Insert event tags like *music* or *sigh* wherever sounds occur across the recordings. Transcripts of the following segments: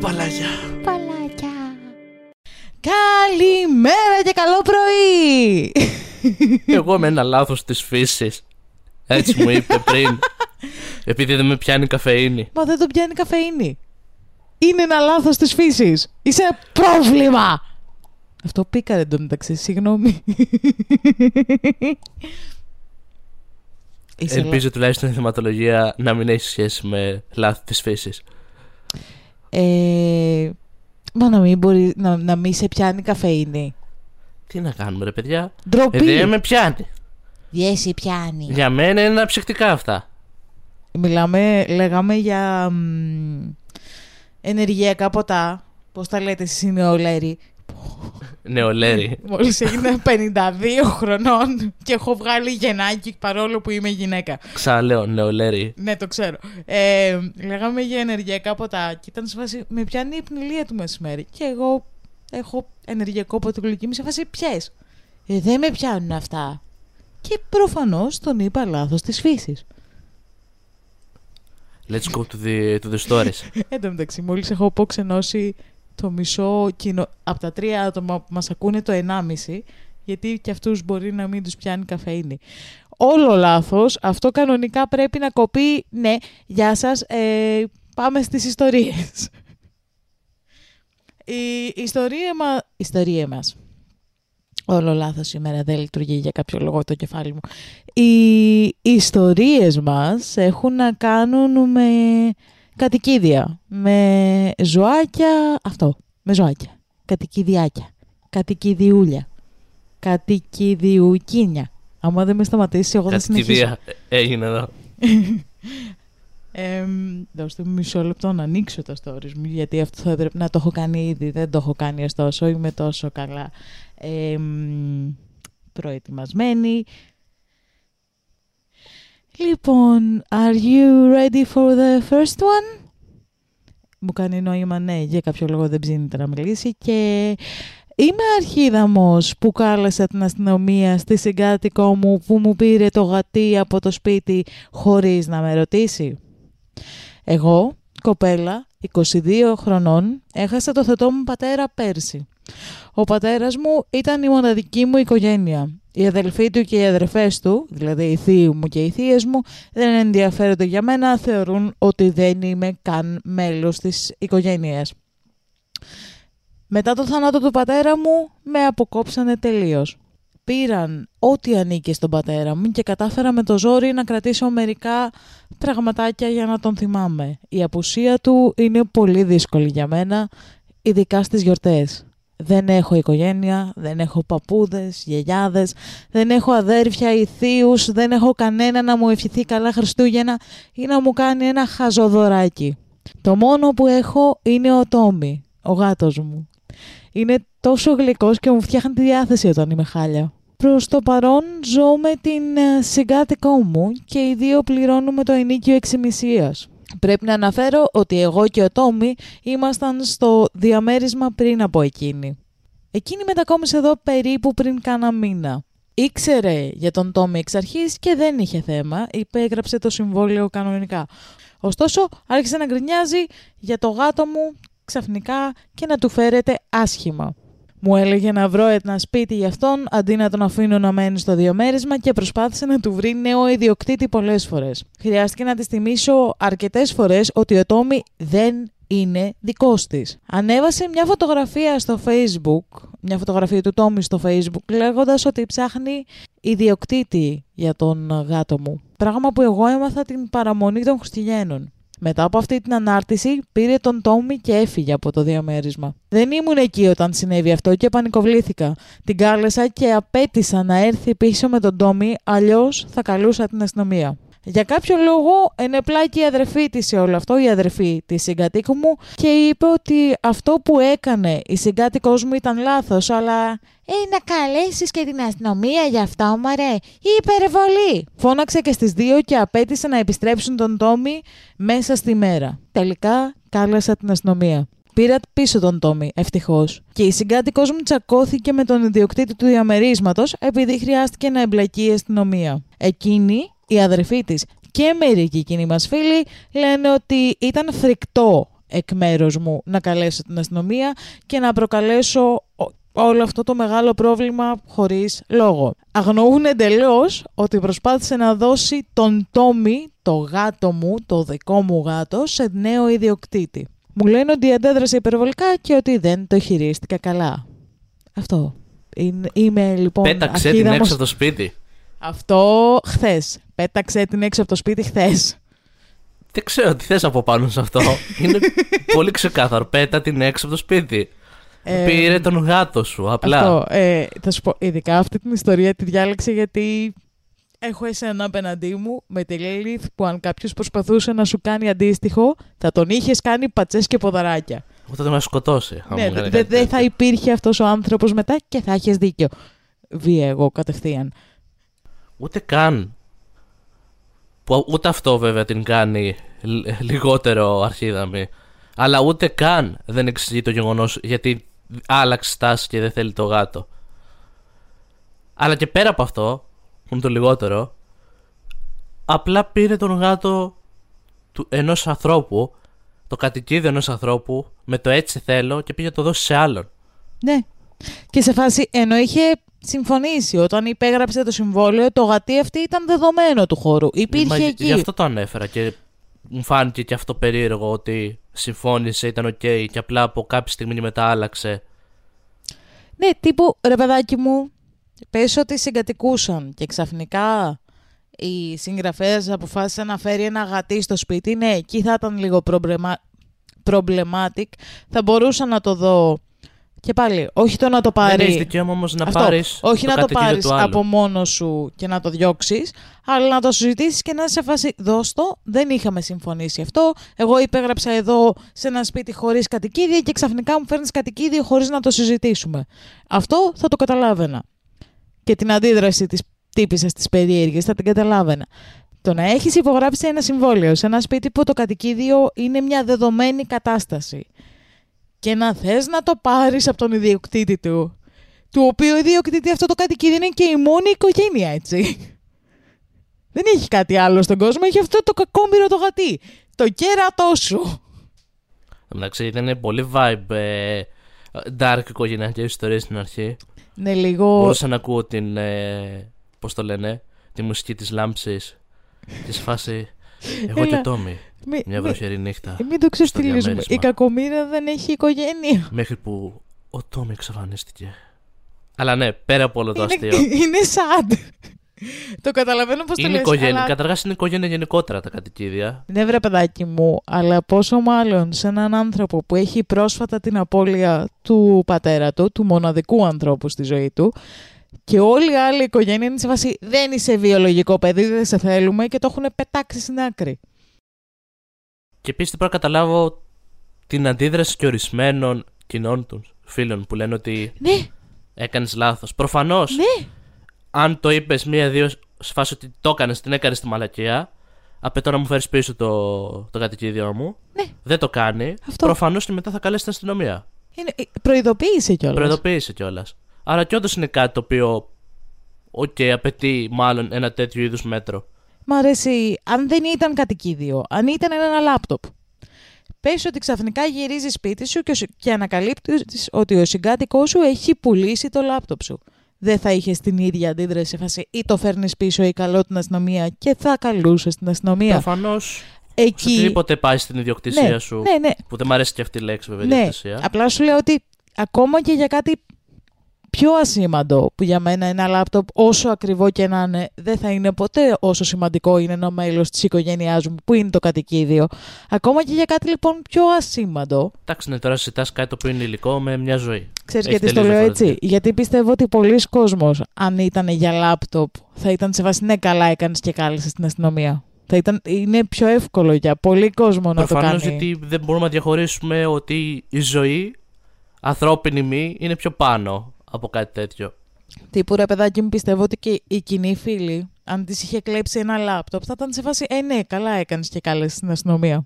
παλάκια. Παλάκια. Καλημέρα και καλό πρωί. Εγώ με ένα λάθος της φύσης. Έτσι μου είπε πριν. Επειδή δεν με πιάνει καφεΐνη. Μα δεν το πιάνει καφεΐνη. Είναι ένα λάθος της φύσης. Είσαι ένα πρόβλημα. Αυτό πήκαρε εντωμεταξύ, συγγνώμη. Είσαι Ελπίζω τουλάχιστον η θεματολογία να μην έχει σχέση με λάθη της φύσης. Ε, μα να μην, μπορεί, να, να μην σε πιάνει καφεΐνη. Τι να κάνουμε ρε παιδιά; Ντροπή. Ε, δεν με πιάνει. Δεν σε πιάνει. Για μένα είναι ψυχτικά αυτά. Μιλάμε, λέγαμε για μ, ενεργειακά ποτά. Πώς τα λέτε εσείς οι νεολαίροι; Νεολέρη. Μόλις έγινε 52 χρονών και έχω βγάλει γεννάκι παρόλο που είμαι γυναίκα. Ξαναλέω, νεολέρη. Ναι, το ξέρω. Ε, λέγαμε για ενεργειακά ποτά και ήταν σε φάση με πιάνει η πνηλία του μεσημέρι. Και εγώ έχω ενεργειακό ποτέ μου σε φάση ποιες; Ε, δεν με πιάνουν αυτά. Και προφανώς τον είπα λάθος της φύσης. Let's go to the, to the stories. Εν τω μεταξύ, μόλις έχω αποξενώσει το μισό κοινό. Από τα τρία άτομα που μας ακούνε το 1,5, γιατί και αυτούς μπορεί να μην τους πιάνει καφέινη. Όλο λάθος. Αυτό κανονικά πρέπει να κοπεί. Ναι, γεια σας. Ε, πάμε στις ιστορίες. Η ιστορία, μα... ιστορία μας. Όλο λάθος σήμερα δεν λειτουργεί για κάποιο λόγο το κεφάλι μου. Οι ιστορίες μας έχουν να κάνουν με κατοικίδια, με ζωάκια, αυτό, με ζωάκια, κατοικιδιάκια, κατοικιδιούλια, κατοικιδιουκίνια. Άμα δεν με σταματήσει, εγώ θα συνεχίσω. Κατηδία έγινε εδώ. Ε, δώστε μου μισό λεπτό να ανοίξω τα stories μου, γιατί αυτό θα έπρεπε να το έχω κάνει ήδη. Δεν το έχω κάνει ωστόσο, είμαι τόσο καλά ε, μ, προετοιμασμένη. Λοιπόν, are you ready for the first one? Μου κάνει νόημα ναι, για κάποιο λόγο δεν ψήνεται να μιλήσει και είμαι αρχίδαμος που κάλεσα την αστυνομία στη συγκάτοικό μου που μου πήρε το γατί από το σπίτι χωρίς να με ρωτήσει. Εγώ, κοπέλα, 22 χρονών, έχασα το θετό μου πατέρα πέρσι. Ο πατέρας μου ήταν η μοναδική μου οικογένεια. Οι αδελφοί του και οι αδερφές του, δηλαδή οι θείοι μου και οι θείες μου, δεν ενδιαφέρονται για μένα, θεωρούν ότι δεν είμαι καν μέλος της οικογένειας. Μετά το θάνατο του πατέρα μου, με αποκόψανε τελείως. Πήραν ό,τι ανήκε στον πατέρα μου και κατάφερα με το ζόρι να κρατήσω μερικά πραγματάκια για να τον θυμάμαι. Η απουσία του είναι πολύ δύσκολη για μένα, ειδικά στις γιορτές. Δεν έχω οικογένεια, δεν έχω παππούδες, γιαγιάδες, δεν έχω αδέρφια ή θείους, δεν έχω κανένα να μου ευχηθεί καλά Χριστούγεννα ή να μου κάνει ένα χαζοδωράκι. Το μόνο που έχω είναι ο Τόμι, ο γάτος μου. Είναι τόσο γλυκός και μου φτιάχνει τη διάθεση όταν είμαι χάλια. Προς το παρόν ζω με την ε, συγκάτοικό μου και οι δύο πληρώνουμε το ενίκιο εξημισίας. Πρέπει να αναφέρω ότι εγώ και ο Τόμι ήμασταν στο διαμέρισμα πριν από εκείνη. Εκείνη μετακόμισε εδώ περίπου πριν κάνα μήνα. Ήξερε για τον Τόμι εξ αρχής και δεν είχε θέμα, υπέγραψε το συμβόλαιο κανονικά. Ωστόσο άρχισε να γκρινιάζει για το γάτο μου ξαφνικά και να του φέρεται άσχημα. Μου έλεγε να βρω ένα σπίτι για αυτόν αντί να τον αφήνω να μένει στο διαμέρισμα και προσπάθησε να του βρει νέο ιδιοκτήτη πολλές φορές. Χρειάστηκε να τη θυμίσω αρκετές φορές ότι ο Τόμι δεν είναι δικός της. Ανέβασε μια φωτογραφία στο Facebook, μια φωτογραφία του Τόμι στο Facebook, λέγοντας ότι ψάχνει ιδιοκτήτη για τον γάτο μου. Πράγμα που εγώ έμαθα την παραμονή των Χριστουγέννων. Μετά από αυτή την ανάρτηση, πήρε τον Τόμι και έφυγε από το διαμέρισμα. Δεν ήμουν εκεί όταν συνέβη αυτό και πανικοβλήθηκα. Την κάλεσα και απέτησα να έρθει πίσω με τον Τόμι, αλλιώς θα καλούσα την αστυνομία. Για κάποιο λόγο ενεπλάκη η αδερφή της σε όλο αυτό, η αδερφή της συγκατοίκου μου και είπε ότι αυτό που έκανε η συγκάτοικός μου ήταν λάθος, αλλά «Ε, να καλέσεις και την αστυνομία γι' αυτό, μωρέ, η υπερβολή». Φώναξε και στις δύο και απέτησε να επιστρέψουν τον Τόμι μέσα στη μέρα. Τελικά κάλεσα την αστυνομία. Πήρα πίσω τον Τόμι, ευτυχώς. Και η συγκάτοικός μου τσακώθηκε με τον ιδιοκτήτη του διαμερίσματος επειδή χρειάστηκε να εμπλακεί η αστυνομία. Εκείνη η αδερφή της και μερικοί εκείνοι μας φίλοι λένε ότι ήταν φρικτό εκ μέρους μου να καλέσω την αστυνομία και να προκαλέσω όλο αυτό το μεγάλο πρόβλημα χωρίς λόγο. Αγνοούν εντελώς ότι προσπάθησε να δώσει τον Τόμι, το γάτο μου, το δικό μου γάτο, σε νέο ιδιοκτήτη. Μου λένε ότι αντέδρασε υπερβολικά και ότι δεν το χειρίστηκα καλά. Αυτό. Είμαι λοιπόν. Πέταξε την έξω από το σπίτι. Αυτό χθες. Πέταξε την έξω από το σπίτι χθες. Δεν ξέρω τι θες από πάνω σε αυτό. Είναι *laughs* πολύ ξεκάθαρο. Πέτα την έξω από το σπίτι. Ε, Πήρε τον γάτο σου, απλά. Αυτό, ε, θα σου πω, ειδικά αυτή την ιστορία τη διάλεξε γιατί έχω εσένα απέναντί μου με τη Λίλιθ που αν κάποιος προσπαθούσε να σου κάνει αντίστοιχο, θα τον είχες κάνει πατσές και ποδαράκια. Θα τον σκοτώσει. Ναι, δεν θα υπήρχε αυτός ο άνθρωπος μετά και θα έχεις δίκιο. Βία εγώ κατευθείαν. Ούτε καν. Που ούτε αυτό βέβαια την κάνει λιγότερο αρχίδαμη. Αλλά ούτε καν δεν εξηγεί το γεγονός γιατί άλλαξε στάση και δεν θέλει το γάτο. Αλλά και πέρα από αυτό, που είναι το λιγότερο, απλά πήρε τον γάτο του ενός ανθρώπου, το κατοικίδιο ενός ανθρώπου, με το έτσι θέλω και πήγε να το δώσει σε άλλον. Ναι. Και σε φάση, ενώ είχε συμφωνήσει όταν υπέγραψε το συμβόλαιο, το γατί αυτή ήταν δεδομένο του χώρου. Υπήρχε εκεί. Γι' αυτό το ανέφερα και μου φάνηκε και αυτό περίεργο ότι συμφώνησε, ήταν οκ και απλά από κάποια στιγμή μετά άλλαξε. Ναι, τύπου ρε παιδάκι μου, πες ότι συγκατοικούσαν και ξαφνικά η συγγραφέας αποφάσισε να φέρει ένα γατί στο σπίτι. Ναι, εκεί θα ήταν λίγο problematic. Θα μπορούσα να το δω και πάλι, όχι το να το πάρει. Δεν έχεις δικαίωμα όμως να πάρεις. Όχι το να το πάρεις από μόνος σου και να το διώξεις, αλλά να το συζητήσεις και να είσαι σε φάση. Δώστο, δεν είχαμε συμφωνήσει αυτό. Εγώ υπέγραψα εδώ σε ένα σπίτι χωρίς κατοικίδια και ξαφνικά μου φέρνεις κατοικίδιο χωρίς να το συζητήσουμε. Αυτό θα το καταλάβαινα. Και την αντίδραση της τύπησας της περίεργης θα την καταλάβαινα. Το να έχεις υπογράψει ένα συμβόλαιο σε ένα σπίτι που το κατοικίδιο είναι μια δεδομένη κατάσταση και να θες να το πάρεις από τον ιδιοκτήτη του, του οποίου ο ιδιοκτήτη αυτό το κατοικίδι είναι και η μόνη οικογένεια, έτσι. Δεν έχει κάτι άλλο στον κόσμο, έχει αυτό το κακόμοιρο το γατί. Το κέρατό σου. Εντάξει, ήταν πολύ vibe ε, dark οικογενειακή ιστορία στην αρχή. Ναι, λίγο. Μπορούσα να ακούω την. Ε, Πώς το λένε, τη μουσική της λάμψης. Της φάση. *laughs* Εγώ και Τόμι. Μη, Μια βροχερή νύχτα. Μην το ξεστηλίζουμε. Η κακομήρα δεν έχει οικογένεια. Μέχρι που ο Τόμι εξαφανίστηκε. Αλλά ναι, πέρα από όλο το είναι, αστείο. *laughs* Είναι sad. το καταλαβαίνω πώς το λες. Οικογένεια. Αλλά... Καταρχάς είναι οικογένεια γενικότερα τα κατοικίδια. Ναι, βρε παιδάκι μου, αλλά πόσο μάλλον σε έναν άνθρωπο που έχει πρόσφατα την απώλεια του πατέρα του, του μοναδικού ανθρώπου στη ζωή του, και όλη η άλλη οικογένεια είναι σε βάση δεν είσαι βιολογικό παιδί, δεν σε θέλουμε και το έχουν πετάξει στην άκρη. Και επίσης πρέπει να καταλάβω την αντίδραση και ορισμένων κοινών των φίλων που λένε ότι ναι. έκανες λάθος. Προφανώς, ναι. αν το είπες μία-δύο σφάσεις ότι το έκανες, την έκανες στη μαλακία, απαιτώ να μου φέρεις πίσω το, το κατοικίδιό μου. Ναι. Δεν το κάνει. Προφανώς και μετά θα καλέσει την αστυνομία. Είναι, ε, προειδοποίησε κιόλας. Προειδοποίησε κιόλας. Άρα και όντως είναι κάτι το οποίο. Οk, okay, απαιτεί μάλλον ένα τέτοιο είδους μέτρο. Μ' αρέσει, αν δεν ήταν κατοικίδιο, αν ήταν ένα λάπτοπ. Πες ότι ξαφνικά γυρίζεις σπίτι σου και, και ανακαλύπτεις ότι ο συγκάτοικός σου έχει πουλήσει το λάπτοπ σου. Δεν θα είχες την ίδια αντίδραση σε φάση ή το φέρνεις πίσω ή καλώ την αστυνομία και θα καλούσες την αστυνομία. Προφανώς. Εκεί... Οτιδήποτε πάει στην ιδιοκτησία ναι, σου. Ναι, ναι. Που δεν μου αρέσει και αυτή η λέξη, βέβαια, ναι, ιδιοκτησία. Απλά σου λέω ότι ακόμα και για κάτι πιο ασήμαντο που για μένα ένα λάπτοπ όσο ακριβό και να είναι δεν θα είναι ποτέ όσο σημαντικό είναι ένα μέλος της οικογένειάς μου που είναι το κατοικίδιο. Ακόμα και για κάτι λοιπόν πιο ασήμαντο. Εντάξει, ναι, τώρα συζητάς κάτι το οποίο είναι υλικό με μια ζωή. Ξέρεις γιατί το λέω έτσι; Γιατί πιστεύω ότι πολλοί κόσμος αν ήταν για λάπτοπ θα ήταν σε βάση ναι καλά έκανες και κάλεσες στην αστυνομία. Θα ήταν, είναι πιο εύκολο για πολύ κόσμο να το κάνει. Προφανώ γιατί δεν μπορούμε να διαχωρίσουμε ότι η ζωή ανθρώπινη μη είναι πιο πάνω από κάτι τέτοιο. Τύπου ρε παιδάκι μου πιστεύω ότι και η κοινή φίλη, αν τη είχε κλέψει ένα λάπτοπ, θα ήταν σε φάση Ε, ναι, καλά έκανες και κάλεσε στην αστυνομία.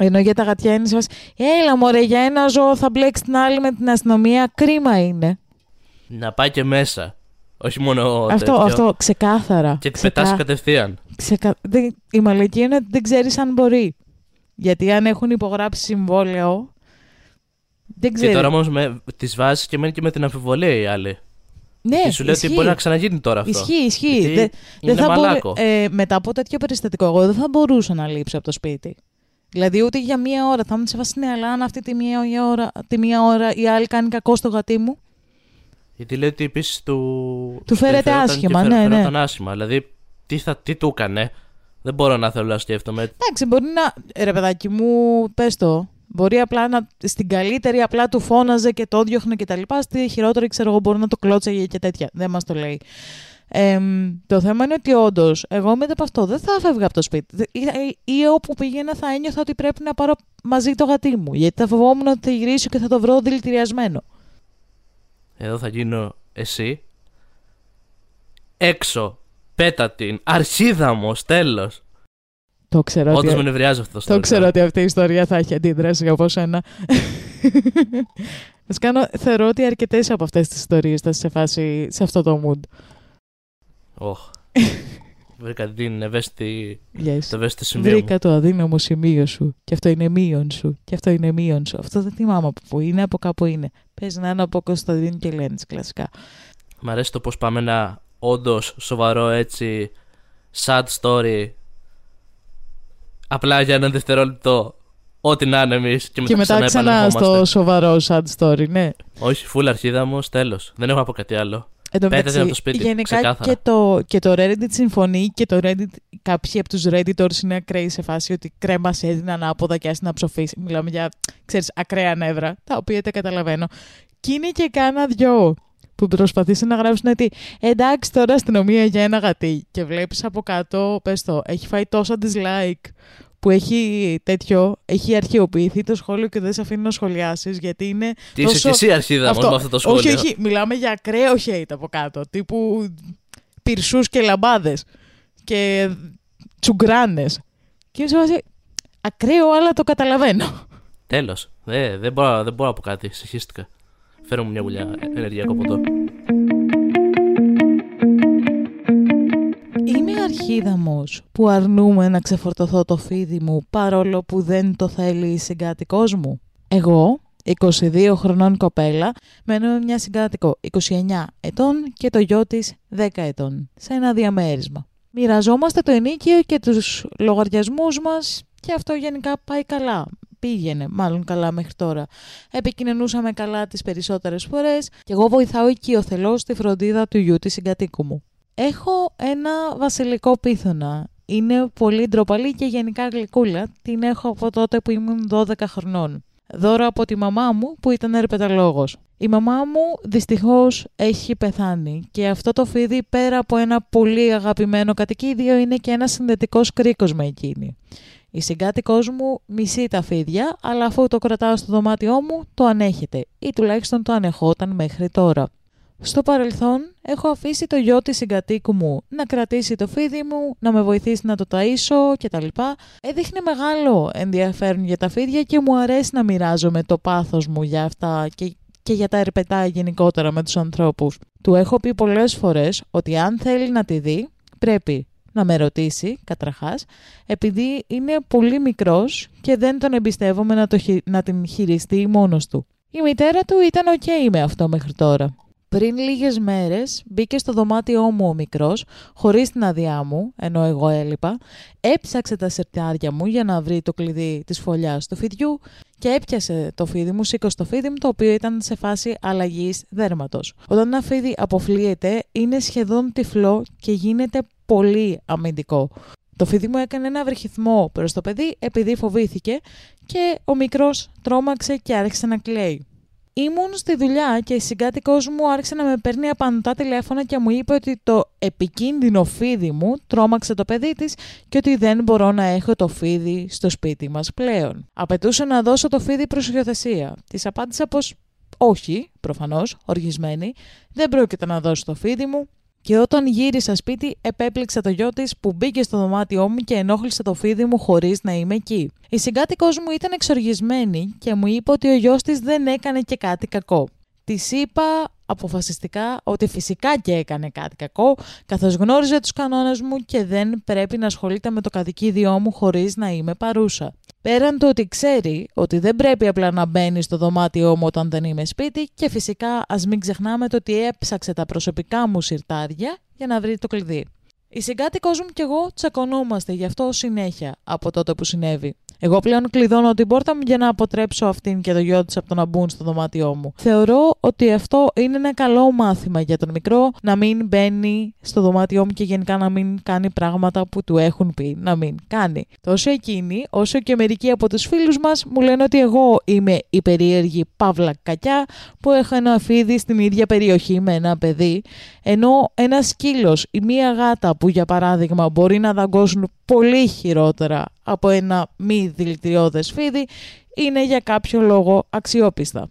Ενώ για τα γατιά είναι σε φάση Έλα μωρέ, για ένα ζώο θα μπλέξεις την άλλη με την αστυνομία. Κρίμα είναι. Να πάει και μέσα. Όχι μόνο. Αυτό, τέτοιο. αυτό ξεκάθαρα. Και τη Ξεκά... πετά κατευθείαν. Ξεκα... Η μαλακή είναι ότι δεν ξέρεις αν μπορεί. Γιατί αν έχουν υπογράψει συμβόλαιο. Δεν Και ξέρω. τώρα όμω τις βάζεις και μένει και με την αμφιβολία οι άλλοι. ναι, και σου λέει ότι ισχύει. μπορεί να ξαναγίνει τώρα αυτό. Ισχύει, ισχύει. Γιατί Δεν- είναι δεν θα μπορέ- μαλάκο. ε, μετά από τέτοιο περιστατικό, εγώ δεν θα μπορούσα να λείψω από το σπίτι. Δηλαδή, ούτε για μία ώρα. Θα ήμουν σε φάση, ναι, αλλά αν αυτή τη μία ώρα, τη μία ώρα η άλλη κάνει κακό στο γατί μου. Γιατί λέει ότι επίσης του. Του φέρεται φερόταν άσχημα, και ναι, ναι. φερόταν άσχημα. Δηλαδή, τι, θα, τι του έκανε; Δεν μπορώ να θέλω να σκέφτομαι. Εντάξει, μπορεί να. ε, Ρε παιδάκι μου, πες το. Μπορεί απλά να. Στην καλύτερη απλά του φώναζε και το διώχνε και τα λοιπά. Στη χειρότερη, ξέρω εγώ, μπορεί να το κλώτσαγε και τέτοια. Δεν μας το λέει. Ε, το θέμα είναι ότι όντως, εγώ μετά από αυτό δεν θα έφευγα από το σπίτι. Δε- Ή, ή, ή όπου πήγαινα θα ένιωθα ότι πρέπει να πάρω μαζί το γατί μου. Γιατί θα φοβόμουν ότι θα γυρίσω και θα το βρω δηλητηριασμένο. Εδώ θα γίνω εσύ. Έξω. Πέτα την. Αρχίδα μου, τέλος. Το ξέρω, Όντως με ότι, νευριάζει αυτό το ξέρω ότι αυτή η ιστορία θα έχει αντίδραση από σένα. Θα κάνω, θεωρώ ότι αρκετές από αυτές τις ιστορίες θα είσαι σε φάση σε αυτό το mood. Όχ. Βρήκα την ευαίσθητη, Yes. το ευαίσθητο σημείο μου. Βρήκα το αδύναμο σημείο σου. Και αυτό είναι μείον σου. Και αυτό είναι μείον σου. Αυτό δεν θυμάμαι από πού είναι, από κάπου είναι. Παίζει να είναι από Κωνσταντίνου και Λένης, κλασικά. Μ' αρέσει το πώς πάμε ένα όντως σοβαρό έτσι sad story. Απλά για ένα δευτερόλεπτο, ό,τι να είναι εμείς και μετά, και μετά ξανά στο επανερχόμαστε. σοβαρό sad story, ναι. Όχι, φουλ αρχίδα μου, τέλος. Δεν έχω να πω κάτι άλλο. Εν τω Πέτατε μεταξύ, από το σπίτι, γενικά ξεκάθαρα. και το, και το Reddit συμφωνεί και το Reddit, κάποιοι από τους Redditors είναι ακραίοι σε φάση ότι κρέμα σε έδινε ανάποδα και άσε να ψοφήσει. Μιλάμε για, ξέρεις, ακραία νεύρα, τα οποία τα καταλαβαίνω. Και είναι και κάνα δυο που προσπαθήσαν να γράψουν ότι εντάξει τώρα αστυνομία για ένα γατί και βλέπεις από κάτω, πες το, έχει φάει τόσα dislike που έχει τέτοιο, έχει αρχαιοποιηθεί το σχόλιο και δεν σε αφήνει να σχολιάσεις γιατί είναι Τι είσαι τόσο- και εσύ αρχίδα μου με αυτό το σχόλιο. όχι, όχι. Μιλάμε για ακραίο hate από κάτω. Τύπου πυρσούς και λαμπάδες. Και τσουγκράνες. Και είμαι σε φάση, ακραίο, αλλά το καταλαβαίνω. Τέλος. Δεν, δεν, μπορώ, δεν μπορώ να πω κάτι. Συγχύστηκα. Φέρω μου μια γουλιά ενεργειακό ποτό. Είμαι αρχίδαμος που αρνούμε να ξεφορτωθώ το φίδι μου παρόλο που δεν το θέλει η συγκάτοικός μου. Εγώ, 22 χρονών κοπέλα, μένω με μια συγκάτοικο 29 ετών και το γιο της 10 ετών, σε ένα διαμέρισμα. Μοιραζόμαστε το ενίκιο και τους λογαριασμούς μας και αυτό γενικά πάει καλά. Πήγαινε μάλλον καλά μέχρι τώρα. Επικοινωνούσαμε καλά τις περισσότερες φορές και εγώ βοηθάω οικειοθελώς στη φροντίδα του γιου της συγκατοίκου μου. Έχω ένα βασιλικό πίθωνα. Είναι πολύ ντροπαλή και γενικά γλυκούλα. Την έχω από τότε που ήμουν 12 χρονών. Δώρο από τη μαμά μου που ήταν ερπεταλόγος. Η μαμά μου δυστυχώς έχει πεθάνει και αυτό το φίδι πέρα από ένα πολύ αγαπημένο κατοικίδιο είναι και ένας συνδετικός κρίκος με εκείνη. Η συγκάτοικός μου μισεί τα φίδια, αλλά αφού το κρατάω στο δωμάτιό μου, το ανέχεται ή τουλάχιστον το ανεχόταν μέχρι τώρα. Στο παρελθόν έχω αφήσει το γιο της συγκατοίκου μου να κρατήσει το φίδι μου, να με βοηθήσει να το ταΐσω κτλ. Έδειχνε μεγάλο ενδιαφέρον για τα φίδια και μου αρέσει να μοιράζομαι το πάθος μου για αυτά και, και για τα ερπετά γενικότερα με τους ανθρώπους. Του έχω πει πολλές φορές ότι αν θέλει να τη δει πρέπει να με ρωτήσει καταρχάς επειδή είναι πολύ μικρός και δεν τον εμπιστεύομαι να, το, χει- να την χειριστεί μόνος του. Η μητέρα του ήταν ok με αυτό μέχρι τώρα. Πριν λίγες μέρες μπήκε στο δωμάτιό μου ο μικρός, χωρίς την αδειά μου, ενώ εγώ έλειπα, έψαξε τα σερτιάρια μου για να βρει το κλειδί της φωλιάς του φιδιού και έπιασε το φίδι μου, σήκωσε το φίδι μου, το οποίο ήταν σε φάση αλλαγής δέρματος. Όταν ένα φίδι αποφλείεται, είναι σχεδόν τυφλό και γίνεται πολύ αμυντικό. Το φίδι μου έκανε ένα βρυχυθμό προς το παιδί επειδή φοβήθηκε και ο μικρός τρόμαξε και άρχισε να κλαίει. Ήμουν στη δουλειά και η συγκάτοικός μου άρχισε να με παίρνει απαντά τηλέφωνα και μου είπε ότι το επικίνδυνο φίδι μου τρόμαξε το παιδί της και ότι δεν μπορώ να έχω το φίδι στο σπίτι μας πλέον. Απαιτούσε να δώσω το φίδι προς υιοθεσία. Της απάντησα πως όχι, προφανώς, οργισμένη, δεν πρόκειται να δώσω το φίδι μου και όταν γύρισα σπίτι, επέπληξα το γιο της που μπήκε στο δωμάτιό μου και ενόχλησε το φίδι μου χωρίς να είμαι εκεί. Η συγκάτοικός μου ήταν εξοργισμένη και μου είπε ότι ο γιος της δεν έκανε και κάτι κακό. Της είπα αποφασιστικά ότι φυσικά και έκανε κάτι κακό, καθώς γνώριζε τους κανόνες μου και δεν πρέπει να ασχολείται με το κατοικίδιό μου χωρίς να είμαι παρούσα. Πέραν το ότι ξέρει ότι δεν πρέπει απλά να μπαίνει στο δωμάτιό μου όταν δεν είμαι σπίτι και φυσικά ας μην ξεχνάμε το ότι έψαξε τα προσωπικά μου συρτάρια για να βρει το κλειδί. Η συγκάτοικός μου και εγώ τσακωνόμαστε γι' αυτό συνέχεια από τότε που συνέβη. Εγώ πλέον κλειδώνω την πόρτα μου για να αποτρέψω αυτήν και το γιο της από το να μπουν στο δωμάτιό μου. Θεωρώ ότι αυτό είναι ένα καλό μάθημα για τον μικρό να μην μπαίνει στο δωμάτιό μου και γενικά να μην κάνει πράγματα που του έχουν πει να μην κάνει. Τόσο εκείνοι, όσο και μερικοί από τους φίλους μας μου λένε ότι εγώ είμαι η περίεργη παύλα κακιά που έχω ένα αφίδι στην ίδια περιοχή με ένα παιδί, ενώ ένας σκύλος ή μία γάτα που για παράδειγμα μπορεί να δαγκώσουν πολύ χειρότερα από ένα μη δηλητηριώδες φίδι είναι για κάποιο λόγο αξιόπιστα.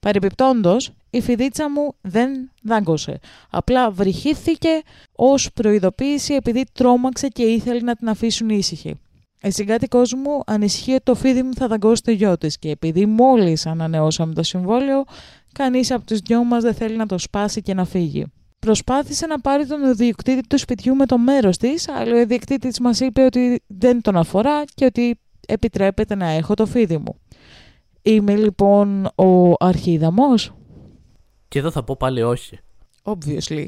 Παρεπιπτόντος, η φιδίτσα μου δεν δάγκωσε. Απλά βρυχήθηκε ως προειδοποίηση επειδή τρόμαξε και ήθελε να την αφήσουν ήσυχη. Η συγκάτοικός μου ανησυχεί ότι το φίδι μου θα δαγκώσει το γιο της και επειδή μόλις ανανεώσαμε το συμβόλαιο, κανείς από τους δυο μας δεν θέλει να το σπάσει και να φύγει. Προσπάθησε να πάρει τον ιδιοκτήτη του σπιτιού με το μέρος της, αλλά ο ιδιοκτήτης μας είπε ότι δεν τον αφορά και ότι επιτρέπεται να έχω το φίδι μου. Είμαι λοιπόν ο αρχίδαμος. Και εδώ θα πω πάλι όχι. Obviously.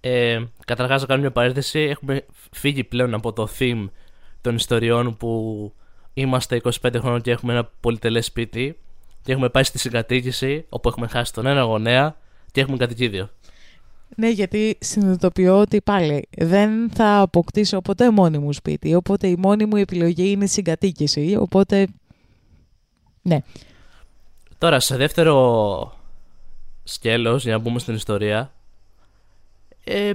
Ε, καταρχάς να κάνω μια παρένθεση. Έχουμε φύγει πλέον από το theme των ιστοριών που είμαστε 25 χρόνια και έχουμε ένα πολυτελές σπίτι και έχουμε πάει στη συγκατοίκηση όπου έχουμε χάσει τον ένα γονέα και έχουμε κατοικίδιο. Ναι, γιατί συνειδητοποιώ ότι πάλι δεν θα αποκτήσω ποτέ μόνη μου σπίτι. Οπότε η μόνη μου επιλογή είναι συγκατοίκηση. Οπότε. Ναι. Τώρα, σε δεύτερο σκέλος, για να μπούμε στην ιστορία, ε,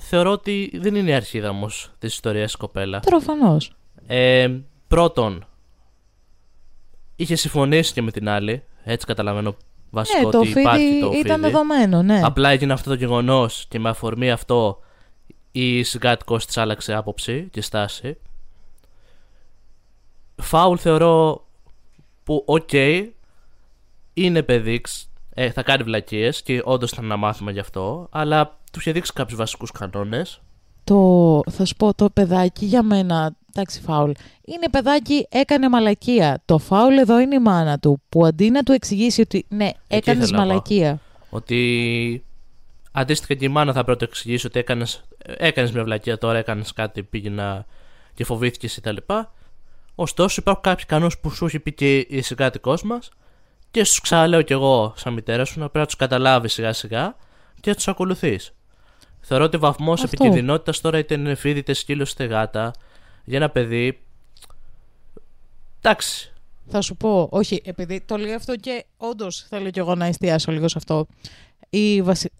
θεωρώ ότι δεν είναι η αρχίδαμος της ιστορίας η κοπέλα. Προφανώς. Ε, πρώτον, είχε συμφωνήσει και με την άλλη, έτσι καταλαβαίνω βασικό ναι, το ότι υπάρχει φίδι το φίδι. ήταν δεδομένο, ναι. Απλά έγινε αυτό το γεγονός και με αφορμή αυτό η συγκάτοικός της άλλαξε άποψη και στάση. Φάουλ θεωρώ που οκ, είναι παιδί, ε, θα κάνει βλακίες και όντως ήταν ένα μάθημα γι' αυτό, αλλά του είχε δείξει κάποιους βασικούς κανόνες. Το, θα σου πω, το παιδάκι για μένα, εντάξει φάουλ, είναι παιδάκι, έκανε μαλακία. Το φάουλ εδώ είναι η μάνα του, που αντί να του εξηγήσει ότι ναι, έκανες ήθελα να πάω. μαλακία. Ότι αντίστοιχα και η μάνα θα πρέπει να του εξηγήσει ότι έκανες έκανες μια βλακεία τώρα, έκανες κάτι, πήγαινα και φοβήθηκες κτλ. Ωστόσο, υπάρχουν κάποιοι κανόνες που σου έχει πει και η συγκάτοικός μας και σου ξαναλέω κι εγώ, σαν μητέρα σου, να πρέπει να τους καταλάβεις σιγά σιγά και να τους ακολουθείς. Θεωρώ ότι ο βαθμός Αυτό. επικινδυνότητας τώρα είτε είναι φίδι, είτε σκύλος, είτε γάτα για ένα παιδί. Εντάξει. Θα σου πω, όχι, επειδή το λέει αυτό και όντως θέλω κι εγώ να εστιάσω λίγο σε αυτό. Η βασι...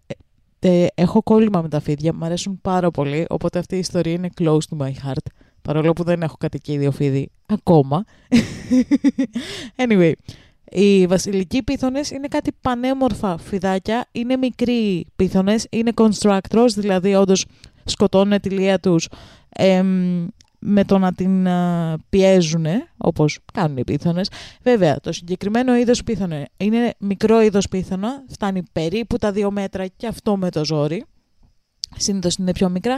ε, ε, έχω κόλλημα με τα φίδια, μου αρέσουν πάρα πολύ, οπότε αυτή η ιστορία είναι close to my heart. Παρόλο που δεν έχω κατοικίδιο φίδι ακόμα. *laughs* anyway, οι βασιλικοί πίθονες είναι κάτι πανέμορφα φιδάκια. Είναι μικροί πίθονες, είναι constructors, δηλαδή όντως σκοτώνουν τη λία τους εμ, με το να την πιέζουν, όπως κάνουν οι πίθονες. Βέβαια, το συγκεκριμένο είδος πίθωνε είναι μικρό είδος πίθωνα, φτάνει περίπου τα δύο μέτρα και αυτό με το ζόρι. Συνήθως είναι πιο μικρά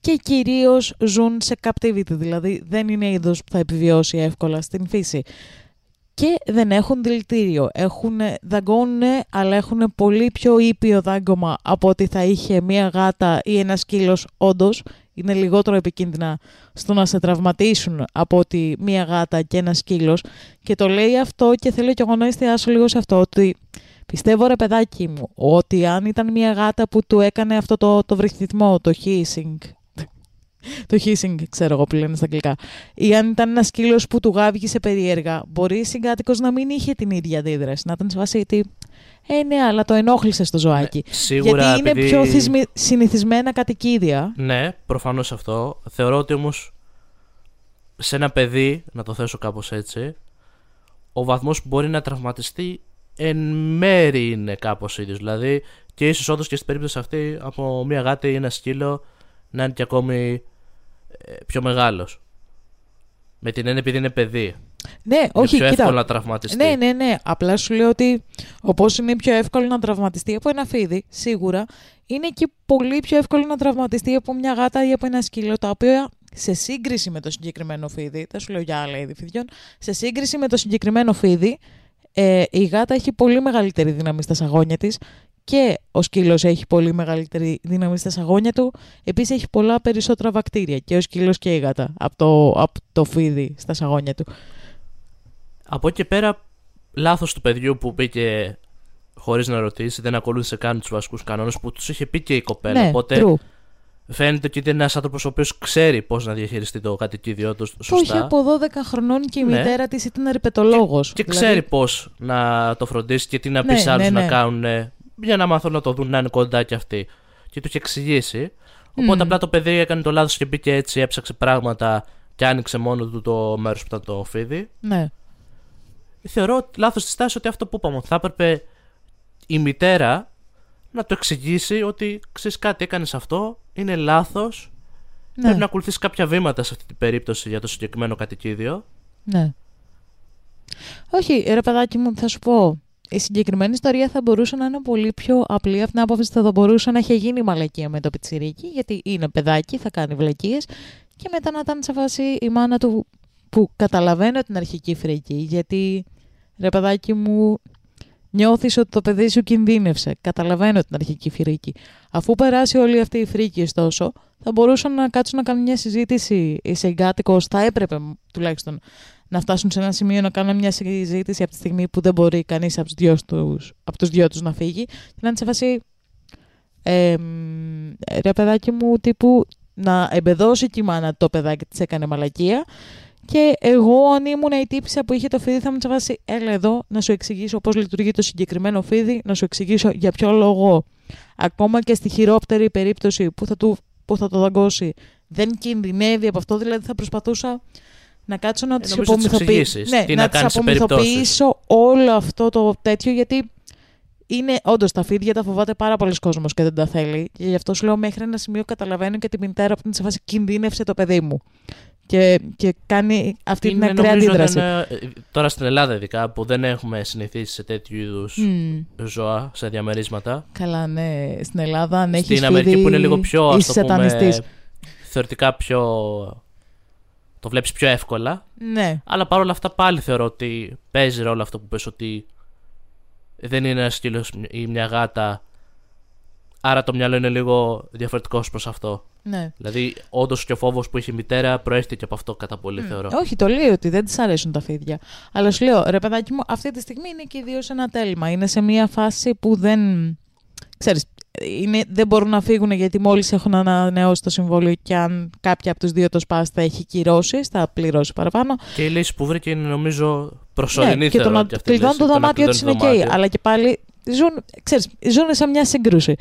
και κυρίως ζουν σε captivity, δηλαδή δεν είναι είδος που θα επιβιώσει εύκολα στην φύση. Και δεν έχουν δηλητήριο. Έχουν, δαγκώνουν, αλλά έχουν πολύ πιο ήπιο δάγκωμα από ότι θα είχε μία γάτα ή ένας σκύλος όντως. Είναι λιγότερο επικίνδυνα στο να σε τραυματίσουν από ότι μία γάτα και ένας σκύλος. Και το λέει αυτό και θέλω κι εγώ να εστιάσω λίγο σε αυτό, ότι πιστεύω ρε παιδάκι μου, ότι αν ήταν μία γάτα που του έκανε αυτό το, το βρυχθισμό, το hissing, το hissing, ξέρω εγώ που λένε στα αγγλικά. Ή αν ήταν ένας σκύλος που του γάβγησε περίεργα, μπορεί η συγκάτοικος να μην είχε την ίδια αντίδραση. Να ήταν σε βάση ότι. Ε, ναι, αλλά το ενόχλησε στο ζωάκι. Ναι, σίγουρα Γιατί είναι επειδή- πιο θυσμι- συνηθισμένα κατοικίδια. Ναι, προφανώς αυτό. Θεωρώ ότι όμως σε ένα παιδί, να το θέσω κάπως έτσι, ο βαθμός που μπορεί να τραυματιστεί εν μέρη είναι κάπως ίδιος. Δηλαδή, και ίσως όντως και στην περίπτωση αυτή από μια γάτη ή ένα σκύλο να είναι και ακόμη ε, πιο μεγάλος. Με την έννοια επειδή είναι παιδί. Ναι, Είναι όχι, πιο κοίτα. εύκολο να τραυματιστεί. Ναι, ναι, ναι. Απλά σου λέω ότι όπω είναι πιο εύκολο να τραυματιστεί από ένα φίδι, σίγουρα είναι και πολύ πιο εύκολο να τραυματιστεί από μια γάτα ή από ένα σκύλο, τα οποία σε σύγκριση με το συγκεκριμένο φίδι, δεν σου λέω για άλλα είδη φιδιών, σε σύγκριση με το συγκεκριμένο φίδι, ε, η γάτα έχει πολύ μεγαλύτερη δύναμη στα σαγόνια της και ο σκύλος έχει πολύ μεγαλύτερη δύναμη στα σαγόνια του. Επίσης έχει πολλά περισσότερα βακτήρια και ο σκύλος και η γάτα από το, από το φίδι στα σαγόνια του. Από εκεί και πέρα, λάθος του παιδιού που μπήκε χωρίς να ρωτήσει, δεν ακολούθησε καν τους βασικούς κανόνες που τους είχε πει και η κοπέλα. ναι, Οπότε true. Φαίνεται ότι είναι ένας άνθρωπος ο οποίος ξέρει πώς να διαχειριστεί το κατοικίδιό του Που είχε σωστά. από 12 χρονών και η Ναι. μητέρα της ήταν ερπετολόγος. Και Δηλαδή, ξέρει πώς να το φροντίσει και τι να πει Ναι, σε άλλους ναι, να ναι. κάνουν ε, για να μάθουν να το δουν να είναι κοντά κι αυτοί. Και τους είχε εξηγήσει. Οπότε Μμμ. απλά το παιδί έκανε το λάθος και μπήκε έτσι, έψαξε πράγματα και άνοιξε μόνο του το μέρος που ήταν το φίδι. Ναι. Θεωρώ λάθος της στάση ότι αυτό που είπαμε, ότι θα έπρεπε η μητέρα να το εξηγήσει ότι ξέρεις κάτι, έκανες αυτό, είναι λάθος. Ναι. Πρέπει να ακολουθήσει κάποια βήματα σε αυτή την περίπτωση για το συγκεκριμένο κατοικίδιο. ναι. Όχι, ρε παιδάκι μου, θα σου πω. Η συγκεκριμένη ιστορία θα μπορούσε να είναι πολύ πιο απλή από την άποψη ότι θα μπορούσε να είχε γίνει μαλακία με το πιτσιρίκι, γιατί είναι παιδάκι, θα κάνει βλακίες και μετά να ήταν σε φάση η μάνα του που καταλαβαίνω την αρχική φρίκη, γιατί ρε παιδάκι μου νιώθεις ότι το παιδί σου κινδύνευσε. Καταλαβαίνω την αρχική φρίκη. Αφού περάσει όλη αυτή η φρίκη, ωστόσο, θα μπορούσαν να κάτσουν να κάνουν μια συζήτηση σε εγκάτοικο, θα έπρεπε τουλάχιστον να φτάσουν σε ένα σημείο να κάνουν μια συζήτηση από τη στιγμή που δεν μπορεί κανείς από τους δυος τους, από τους δυο τους να φύγει και να είναι σε φάση ε, ρε παιδάκι μου τύπου να εμπεδώσει και η μάνα το παιδάκι της έκανε μαλακία και εγώ αν ήμουν η τύπησα που είχε το φίδι θα μου σε φάση έλα εδώ να σου εξηγήσω πώς λειτουργεί το συγκεκριμένο φίδι να σου εξηγήσω για ποιο λόγο ακόμα και στη χειρότερη περίπτωση που θα, του, που θα το δαγκώσει δεν κινδυνεύει από αυτό δηλαδή θα προσπαθούσα να κάτσω να Ε, τις νομίζω να τις υπομυθοποιήσω. εξηγήσεις τι να, να τις κάνεις σε απομυθοποιήσω όλο αυτό το τέτοιο γιατί είναι όντως τα φίδια τα φοβάται πάρα πολλοί κόσμος και δεν τα θέλει. Και γι' αυτό σου λέω μέχρι ένα σημείο καταλαβαίνω και τη μητέρα που είναι σε φάση κινδύνευσε το παιδί μου. Και, και κάνει αυτή την Είναι, ακραία νομίζω, αντίδραση. ένα- ε, τώρα στην Ελλάδα, ειδικά που δεν έχουμε συνηθίσει σε τέτοιου είδους Μμμ. ζώα, σε διαμερίσματα. Καλά, ναι. Στην Ελλάδα, αν έχεις Στην Αμερική που είναι λίγο πιο ας είσαι το πούμε, σατανιστής. θεωρητικά πιο. το βλέπεις πιο εύκολα. Ναι. Αλλά παρόλα αυτά πάλι θεωρώ ότι παίζει ρόλο αυτό που πες ότι δεν είναι ένας σκύλος ή μια γάτα. Άρα το μυαλό είναι λίγο διαφορετικός προς αυτό. Ναι. Δηλαδή, όντως και ο φόβος που είχε η μητέρα προέρχεται και από αυτό κατά πολύ, θεωρώ. Όχι, το λέει ότι δεν της αρέσουν τα φίδια. Αλλά σου λέω, ρε παιδάκι μου, αυτή τη στιγμή είναι και οι δύο σε ένα τέλμα. Είναι σε μια φάση που δεν. Ξέρεις, είναι, δεν μπορούν να φύγουν γιατί μόλις έχουν ανανεώσει το συμβόλαιο και αν κάποια από τους δύο το σπάσει θα έχει κυρώσεις, θα πληρώσει παραπάνω. Και η λύση που βρήκε είναι νομίζω προσωρινή Ναι, και το θεωρώ, να και αυτή η κλειδώνουν λύση, το να δωμάτιο της κλειδώνει είναι το ok. δωμάτιο. Αλλά και πάλι ζουν, ξέρεις, ζουν σε μια σύγκρουση.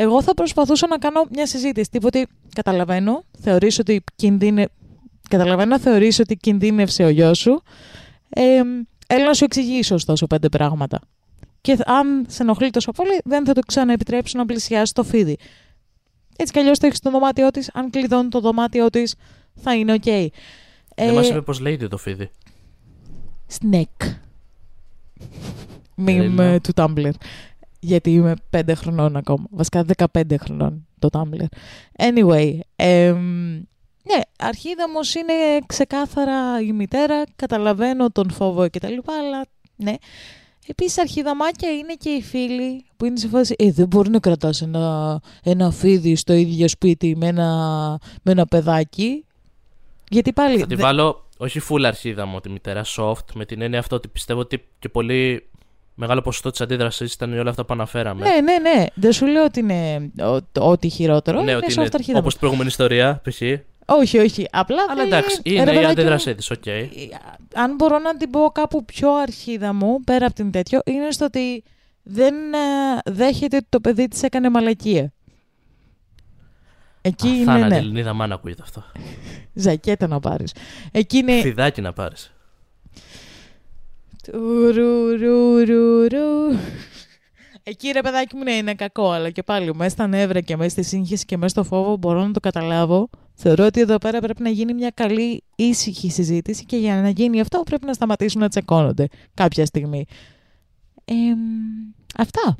Εγώ θα προσπαθούσα να κάνω μια συζήτηση. Τίποτε καταλαβαίνω, θεωρείς ότι κινδύνε... Καταλαβαίνω, θεωρείς ότι κινδύνευσε ο γιος σου. Ε, έλα να σου εξηγήσω ωστόσο πέντε πράγματα. Και αν σε ενοχλεί τόσο πολύ, δεν θα το ξαναεπιτρέψω να πλησιάσει το φίδι. Έτσι κι αλλιώς το έχεις στο δωμάτιό της. Αν κλειδώνει το δωμάτιό της, θα είναι οκ. Δεν Ε, μα είπε πώς λέγεται το φίδι. Snek. Meme Έλα. ε, του Tumblr. Γιατί είμαι 5 χρονών ακόμα. Βασικά 15 χρονών το Tumblr. Anyway, εμ, ναι, αρχίδαμος είναι ξεκάθαρα η μητέρα, καταλαβαίνω τον φόβο κτλ. Αλλά ναι. Επίσης αρχιδαμάκια είναι και οι φίλοι που είναι σε φάση «Ε, δεν μπορεί να κρατάς ένα, ένα φίδι στο ίδιο σπίτι με ένα, με ένα παιδάκι». Γιατί πάλι... Θα τη δε- βάλω όχι full αρχίδαμο τη μητέρα, soft, με την έννοια αυτό ότι πιστεύω ότι και πολύ μεγάλο ποσοστό της αντίδρασης ήταν όλα αυτά που αναφέραμε. Ναι, ναι, ναι. Δεν σου λέω ότι είναι ό- ό,τι χειρότερο. Ναι, είναι ότι soft είναι αρχίδα. όπως την προηγούμενη ιστορία, π.χ. Όχι, όχι. Απλά Αλλά δεν- εντάξει, ρε είναι η παιδάκι μου, αντίδρασή της, οκ. ε, Αν μπορώ να την πω κάπου πιο αρχίδα μου, πέρα από την τέτοιο, είναι στο ότι δεν ε, δέχεται ότι το παιδί της έκανε μαλακία. Εκεί είναι, Θάνατη ναι. Ελληνίδα μάνα ακούγεται αυτό. Ζακέτα να πάρεις. Εκεί είναι... Φιδάκι να πάρεις. Τουρουρουρουρου. Εκεί ρε παιδάκι μου ναι, είναι κακό, αλλά και πάλι μέσα στα νεύρα και μέσα στη σύγχυση και μέσα στο φόβο μπορώ να το καταλάβω Θεωρώ ότι εδώ πέρα πρέπει να γίνει μια καλή ήσυχη συζήτηση και για να γίνει αυτό πρέπει να σταματήσουν να τσακώνονται κάποια στιγμή. Ε, αυτά.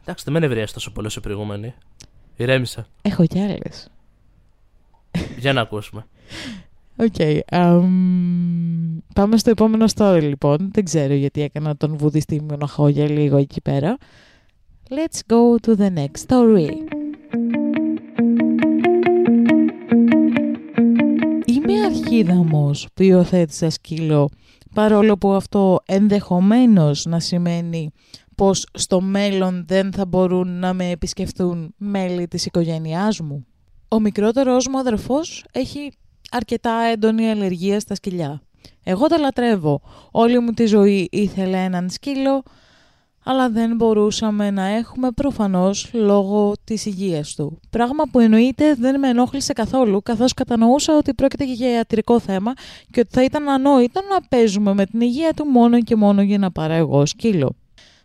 Εντάξει, δεν με νευρίασε τόσο πολύ όσο προηγούμενη. Ηρέμησα. Έχω κι άλλες. Για να ακούσουμε. *laughs* Ok. Okay, um, πάμε στο επόμενο story λοιπόν. Δεν ξέρω γιατί έκανα τον βουδιστή μοναχό για λίγο εκεί πέρα. Let's go to the next story. Είμαι αρχίδαμος που υιοθέτησα σκύλο παρόλο που αυτό ενδεχομένως να σημαίνει πως στο μέλλον δεν θα μπορούν να με επισκεφθούν μέλη της οικογένειάς μου. Ο μικρότερος μου αδερφός έχει αρκετά έντονη αλλεργία στα σκυλιά. Εγώ τα λατρεύω. Όλη μου τη ζωή ήθελε έναν σκύλο, αλλά δεν μπορούσαμε να έχουμε προφανώς λόγω της υγείας του. Πράγμα που εννοείται δεν με ενόχλησε καθόλου, καθώς κατανοούσα ότι πρόκειται για ιατρικό θέμα και ότι θα ήταν ανόητο να παίζουμε με την υγεία του μόνο και μόνο για να πάρω εγώ σκύλο.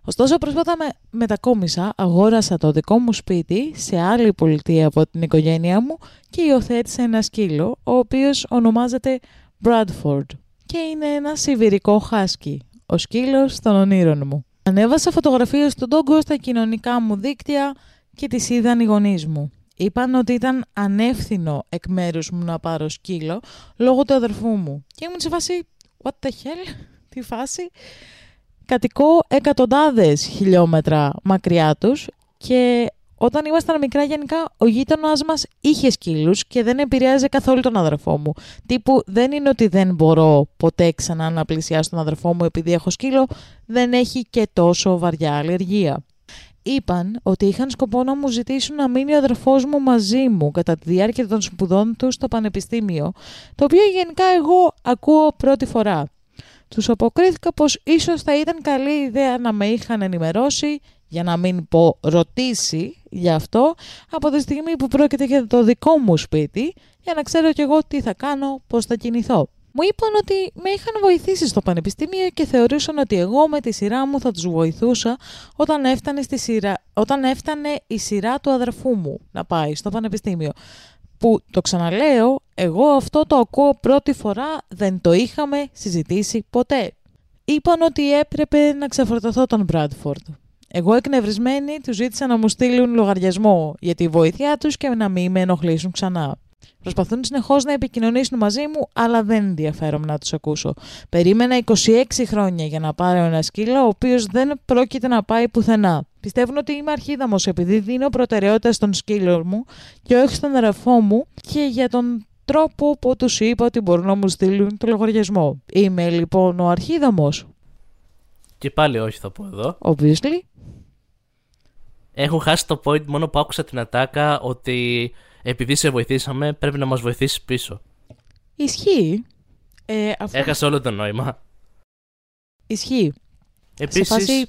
Ωστόσο, πρόσφατα με μετακόμισα, αγόρασα το δικό μου σπίτι σε άλλη πολιτεία από την οικογένειά μου και υιοθέτησα ένα σκύλο, ο οποίος ονομάζεται Bradford και είναι ένα σιβηρικό χάσκι, ο σκύλος των ονείρων μου. Ανέβασα φωτογραφίες του Ντόγκο στα κοινωνικά μου δίκτυα και τις είδαν οι γονείς μου. Είπαν ότι ήταν ανεύθυνο εκ μέρους μου να πάρω σκύλο λόγω του αδερφού μου. Και ήμουν σε φάση, what the hell, *laughs* τι φάση κατοικώ εκατοντάδες χιλιόμετρα μακριά τους και όταν ήμασταν μικρά γενικά ο γείτονας μας είχε σκύλους και δεν επηρέαζε καθόλου τον αδερφό μου. Τύπου δεν είναι ότι δεν μπορώ ποτέ ξανά να πλησιάσω τον αδερφό μου επειδή έχω σκύλο, δεν έχει και τόσο βαριά αλλεργία. Είπαν ότι είχαν σκοπό να μου ζητήσουν να μείνει ο αδερφός μου μαζί μου κατά τη διάρκεια των σπουδών τους στο πανεπιστήμιο, το οποίο γενικά εγώ ακούω πρώτη φορά. Τους αποκρίθηκα πως ίσως θα ήταν καλή ιδέα να με είχαν ενημερώσει, για να μην πω ρωτήσει γι' αυτό, από τη στιγμή που πρόκειται για το δικό μου σπίτι, για να ξέρω κι εγώ τι θα κάνω, πώς θα κινηθώ. Μου είπαν ότι με είχαν βοηθήσει στο πανεπιστήμιο και θεωρούσαν ότι εγώ με τη σειρά μου θα τους βοηθούσα όταν έφτανε, στη σειρά, όταν έφτανε η σειρά του αδερφού μου να πάει στο πανεπιστήμιο που το ξαναλέω, εγώ αυτό το ακούω πρώτη φορά, δεν το είχαμε συζητήσει ποτέ. Είπαν ότι έπρεπε να ξεφορτωθώ τον Μπράντφορντ. Εγώ εκνευρισμένη του ζήτησα να μου στείλουν λογαριασμό για τη βοήθειά τους και να μην με ενοχλήσουν ξανά. Προσπαθούν συνεχώς να επικοινωνήσουν μαζί μου, αλλά δεν ενδιαφέρομαι να τους ακούσω. Περίμενα 26 χρόνια για να πάρω ένα σκύλο, ο οποίος δεν πρόκειται να πάει πουθενά. Πιστεύουν ότι είμαι αρχίδαμος επειδή δίνω προτεραιότητα στον σκύλο μου και όχι στον αδερφό μου και για τον τρόπο που τους είπα ότι μπορούν να μου στείλουν το λογαριασμό. Είμαι λοιπόν ο αρχίδαμος. Και πάλι όχι θα πω εδώ. Obviously. Έχω χάσει το point μόνο που άκουσα την ατάκα ότι επειδή σε βοηθήσαμε πρέπει να μας βοηθήσεις πίσω. Ισχύει. Ε, αφού... Έχασε όλο το νόημα. Ισχύει. Επίσης... Σε φάση...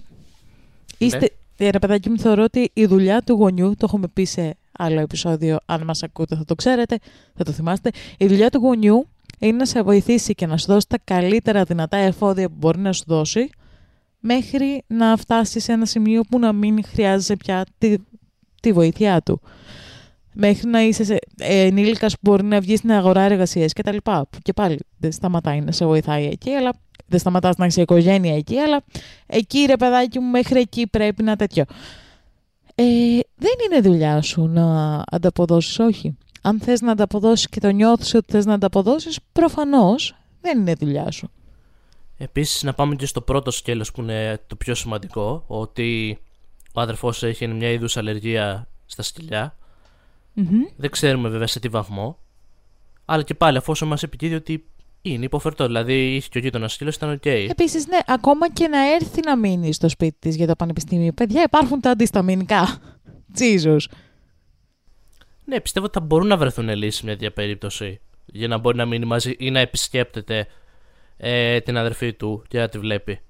Είστε... Ναι. Ρε παιδάκι μου θεωρώ ότι η δουλειά του γονιού, το έχουμε πει σε άλλο επεισόδιο, αν μας ακούτε θα το ξέρετε, θα το θυμάστε, η δουλειά του γονιού είναι να σε βοηθήσει και να σου δώσει τα καλύτερα δυνατά εφόδια που μπορεί να σου δώσει, μέχρι να φτάσει σε ένα σημείο που να μην χρειάζεσαι πια τη, τη βοήθειά του μέχρι να είσαι σε, ε, ενήλικας που μπορεί να βγει στην αγορά εργασίας κτλ. Και πάλι δεν σταματάει να σε βοηθάει εκεί, αλλά δεν σταματάς να είσαι οικογένεια εκεί, αλλά εκεί ρε παιδάκι μου, μέχρι εκεί πρέπει να τέτοιο. Ε, δεν είναι δουλειά σου να ανταποδώσεις, όχι. Αν θες να ανταποδώσεις και το νιώθεις ότι θες να ανταποδώσεις, προφανώς δεν είναι δουλειά σου. Επίσης, να πάμε και στο πρώτο σκέλος που είναι το πιο σημαντικό, ότι ο αδερφός έχει μια είδους αλλεργία στα σκυλιά Mm-hmm. Δεν ξέρουμε βέβαια σε τι βαθμό. Αλλά και πάλι, αφού μας έχει πει ότι είναι υποφερτό. Δηλαδή, είχε και ο γείτονας σκύλο, ήταν ok. Okay. Επίσης, ναι, ακόμα και να έρθει να μείνει στο σπίτι της για το πανεπιστήμιο. Παιδιά, υπάρχουν τα αντισταμινικά. *laughs* Jesus. Ναι, πιστεύω ότι θα μπορούν να βρεθούν λύσεις μια τέτοια περίπτωση. Για να μπορεί να μείνει μαζί ή να επισκέπτεται ε, την αδερφή του και να τη βλέπει.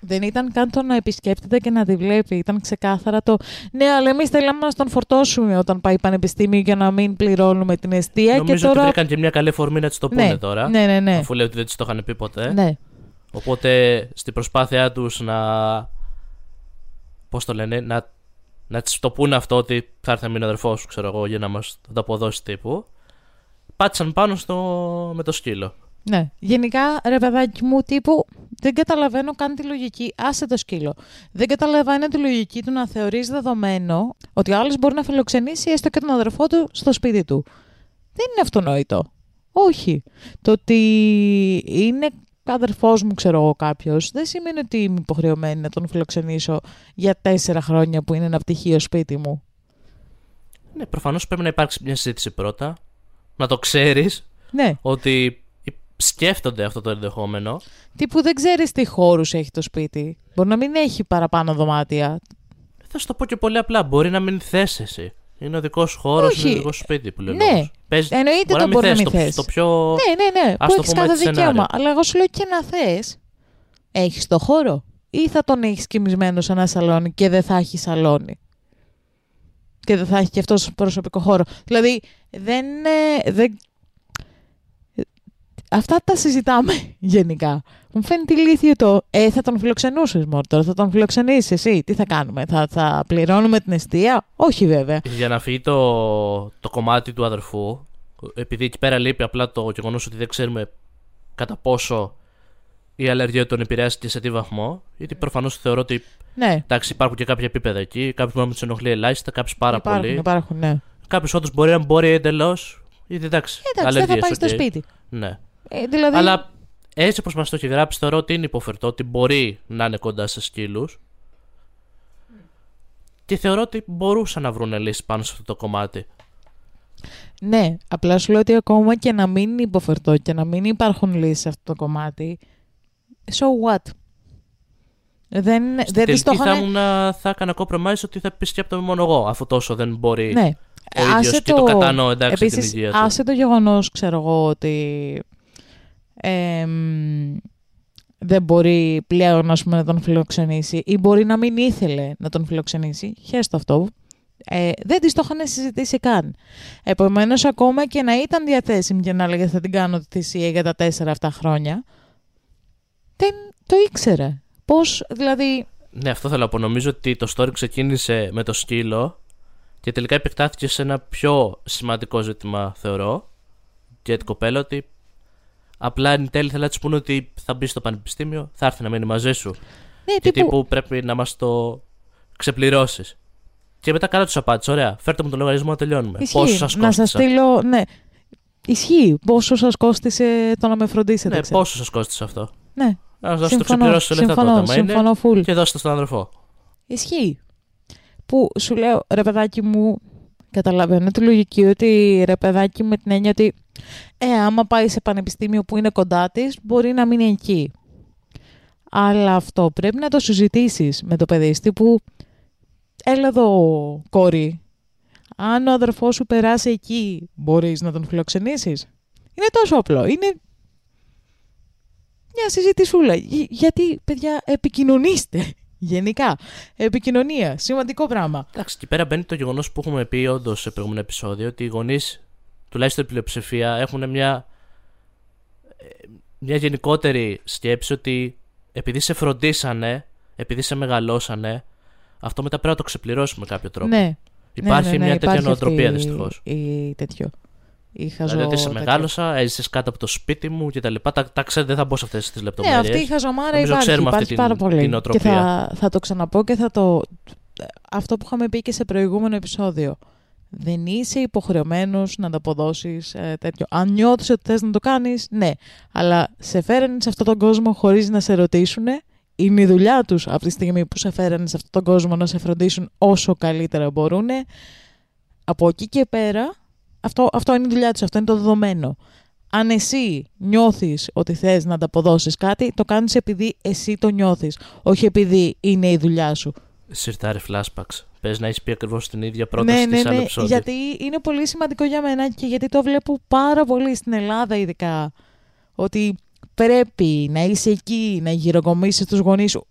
Δεν ήταν καν το να επισκέπτεται και να τη βλέπει. Ήταν ξεκάθαρα το. Ναι, αλλά εμείς θέλαμε να τον φορτώσουμε όταν πάει πανεπιστήμιο για να μην πληρώνουμε την αιστεία. Νομίζω και τώρα... ότι βρήκαν και μια καλή φορμή να της το πούνε ναι, τώρα. Ναι, ναι, ναι. Αφού λέει ότι δεν της το είχαν πει ποτέ. Ναι. Οπότε στην προσπάθειά τους να. Πώς το λένε, να να της το πούνε αυτό ότι θα έρθει να μείνει ο αδερφός σου, ξέρω εγώ, για να μας το αποδώσει τύπου. Πάτησαν πάνω στο... με το σκύλο. Ναι. Γενικά, ρε παιδάκι μου, τύπου δεν καταλαβαίνω καν τη λογική. Άσε το σκύλο. Δεν καταλαβαίνω τη λογική του να θεωρείς δεδομένο ότι ο άλλος μπορεί να φιλοξενήσει έστω και τον αδερφό του στο σπίτι του. Δεν είναι αυτονόητο. Όχι. Το ότι είναι αδερφός μου, ξέρω εγώ κάποιος, δεν σημαίνει ότι είμαι υποχρεωμένη να τον φιλοξενήσω για τέσσερα χρόνια που είναι ένα πτυχίο σπίτι μου. Ναι, προφανώς πρέπει να υπάρξει μια συζήτηση πρώτα. Να το ξέρεις Ναι. ότι σκέφτονται αυτό το ενδεχόμενο. Τύπου δεν ξέρεις τι χώρους έχει το σπίτι. Μπορεί να μην έχει παραπάνω δωμάτια. Θα σου το πω και πολύ απλά. Μπορεί να μην θες εσύ. Είναι ο δικός σου χώρος, Όχι. είναι ο δικός σου σπίτι που λέει. Ναι. ο λόγος. Παίζει- Εννοείται μπορεί το να μπορεί να θες, μην το- θες. Το πιο. Ναι, ναι, ναι. Ας Που το έχεις πούμε κάθε έτσι σενάριο. δικαίωμα. Αλλά εγώ σου λέω και να θες. Έχεις το χώρο. Ή θα τον έχεις κοιμισμένο σε ένα σαλόνι και δεν θα έχει σαλόνι. Και δεν θα έχει και αυτός προσωπικό χώρο. Δηλαδή, δεν, ε, δεν... Αυτά τα συζητάμε *laughs* γενικά. Μου φαίνεται ηλίθιο το «Ε, θα τον φιλοξενούσες Μόρτορ, θα τον φιλοξενήσεις εσύ, τι θα κάνουμε, θα, θα πληρώνουμε την αιστεία» Όχι βέβαια. Για να φύγει το, το κομμάτι του αδερφού, επειδή εκεί πέρα λείπει απλά το γεγονός ότι δεν ξέρουμε κατά πόσο η αλλεργία τον επηρεάσει και σε τι βαθμό, γιατί προφανώς θεωρώ ότι Ναι, εντάξει, υπάρχουν και κάποια επίπεδα εκεί. Κάποιο μπορεί να τους ενοχλεί ελάχιστα, κάποιο πάρα υπάρχουν, πολύ. υπάρχουν, ναι. Κάποιος όντως μπορεί να μπορεί εντελώς. Γιατί εντάξει, Εντάξει, δεν θα αλλεργίες, πάει στο οκ. σπίτι. Ναι. Ε, δηλαδή, Αλλά έτσι όπως μας το έχει γράψει, θεωρώ ότι είναι υποφερτό ότι μπορεί να είναι κοντά σε σκύλους. Και θεωρώ ότι μπορούσαν να βρουν λύση πάνω σε αυτό το κομμάτι. Ναι, απλά σου λέω ότι ακόμα και να μην είναι υποφερτό και να μην υπάρχουν λύσεις σε αυτό το κομμάτι, so what; Δεν, δεν τις Τελική το θα, είχαν... ήμουν, θα έκανα compromise ότι θα επισκέπτομαι μόνο εγώ, αφού τόσο δεν μπορεί Ναι. ο ίδιος Άσε και το κατανοώ εντάξει Επίσης, την υγεία του. άσε το γεγονός, ξέρω εγώ, ότι εμ, δεν μπορεί πλέον ας πούμε, να τον φιλοξενήσει ή μπορεί να μην ήθελε να τον φιλοξενήσει. Χέστο αυτό. Ε, δεν τις το είχαν συζητήσει καν. Επομένως, ακόμα και να ήταν διαθέσιμη και να έλεγε θα την κάνω τη θυσία για τα τέσσερα αυτά χρόνια, δεν το ήξερε. Πώς, δηλαδή, Ναι, αυτό θέλω να πω. Νομίζω ότι το story ξεκίνησε με το σκύλο και τελικά επεκτάθηκε σε ένα πιο σημαντικό ζήτημα, θεωρώ. Για την κοπέλα ότι απλά εν τέλει θέλει να τη πούνε ότι θα μπεις στο πανεπιστήμιο, θα έρθει να μείνει μαζί σου. ναι, Και τύπου, τύπου πρέπει να μας το ξεπληρώσεις. Και μετά καλά τους απάντησε. Ωραία, φέρτε μου τον λογαριασμό να τελειώνουμε. Ισχύει. Πόσο σας Να σας κόστησε. στείλω, ναι. Ισχύει. Πόσο σας κόστησε το να με φροντίσετε. Ναι, ξέρω. πόσο σας κόστησε αυτό. Ναι, Να σας το συμφωνώ, ξεπληρώσει λεφτά συμφωνώ, τότε, άμα είναι. συμφωνώ full. Και δώστε στον αδερφό. Ισχύει. Που σου λέω, ρε παιδάκι μου, καταλαβαίνω τη λογική ότι ρε παιδάκι με την έννοια ότι ε, άμα πάει σε πανεπιστήμιο που είναι κοντά της, μπορεί να μείνει εκεί. Αλλά αυτό πρέπει να το συζητήσεις με το παιδί που έλα εδώ κόρη, αν ο αδερφός σου περάσει εκεί, μπορείς να τον φιλοξενήσεις. Είναι τόσο απλό. Είναι μια συζητησούλα. Γι- Γιατί, παιδιά, επικοινωνήστε. *laughs* Γενικά. Επικοινωνία. Σημαντικό πράγμα. Εντάξει, εκεί πέρα μπαίνει το γεγονός που έχουμε πει όντως σε προηγούμενο επεισόδιο ότι οι γονείς, τουλάχιστον η πλειοψηφία, έχουν μια, ε, μια γενικότερη σκέψη ότι επειδή σε φροντίσανε, επειδή σε μεγαλώσανε, αυτό μετά πρέπει να το ξεπληρώσουμε με κάποιο τρόπο. Ναι. Υπάρχει ναι, ναι, ναι, μια τέτοια υπάρχει νοοτροπία αυτή δυστυχώς. Η, τέτοιο. Η χαζο... Δηλαδή ότι σε τέτοιο. μεγάλωσα, έζησες κάτω από το σπίτι μου κτλ. Τα, τα, τα ξέρετε, δεν θα μπω σε αυτές τις Ναι, λεπτομέρειες. αυτή η χαζομάρα Νομίζω υπάρχει, ξέρουμε αυτή υπάρχει την- πάρα πολύ. την νοοτροπία. και θα, θα το ξαναπώ και θα το... Αυτό που είχαμε πει και σε προηγούμενο επεισόδιο. Δεν είσαι υποχρεωμένος να ανταποδώσεις ε, τέτοιο. Αν νιώθεις ότι θες να το κάνεις, ναι. Αλλά σε φέρανε σε αυτόν τον κόσμο χωρίς να σε ρωτήσουν. Είναι η δουλειά τους από τη στιγμή που σε φέρανε σε αυτόν τον κόσμο να σε φροντίσουν όσο καλύτερα μπορούν. Από εκεί και πέρα, αυτό, αυτό είναι η δουλειά τους, αυτό είναι το δεδομένο. Αν εσύ νιώθεις ότι θες να ανταποδώσεις κάτι, το κάνεις επειδή εσύ το νιώθεις, όχι επειδή είναι η δουλειά σου. Συρτάρε flashbacks. Πες να έχεις πει ακριβώς την ίδια πρόταση ναι, ναι, σε άλλο ναι, επεισόδιο. γιατί είναι πολύ σημαντικό για μένα και γιατί το βλέπω πάρα πολύ στην Ελλάδα ειδικά. Ότι πρέπει να είσαι εκεί, να γυροκομίσεις τους γονείς σου.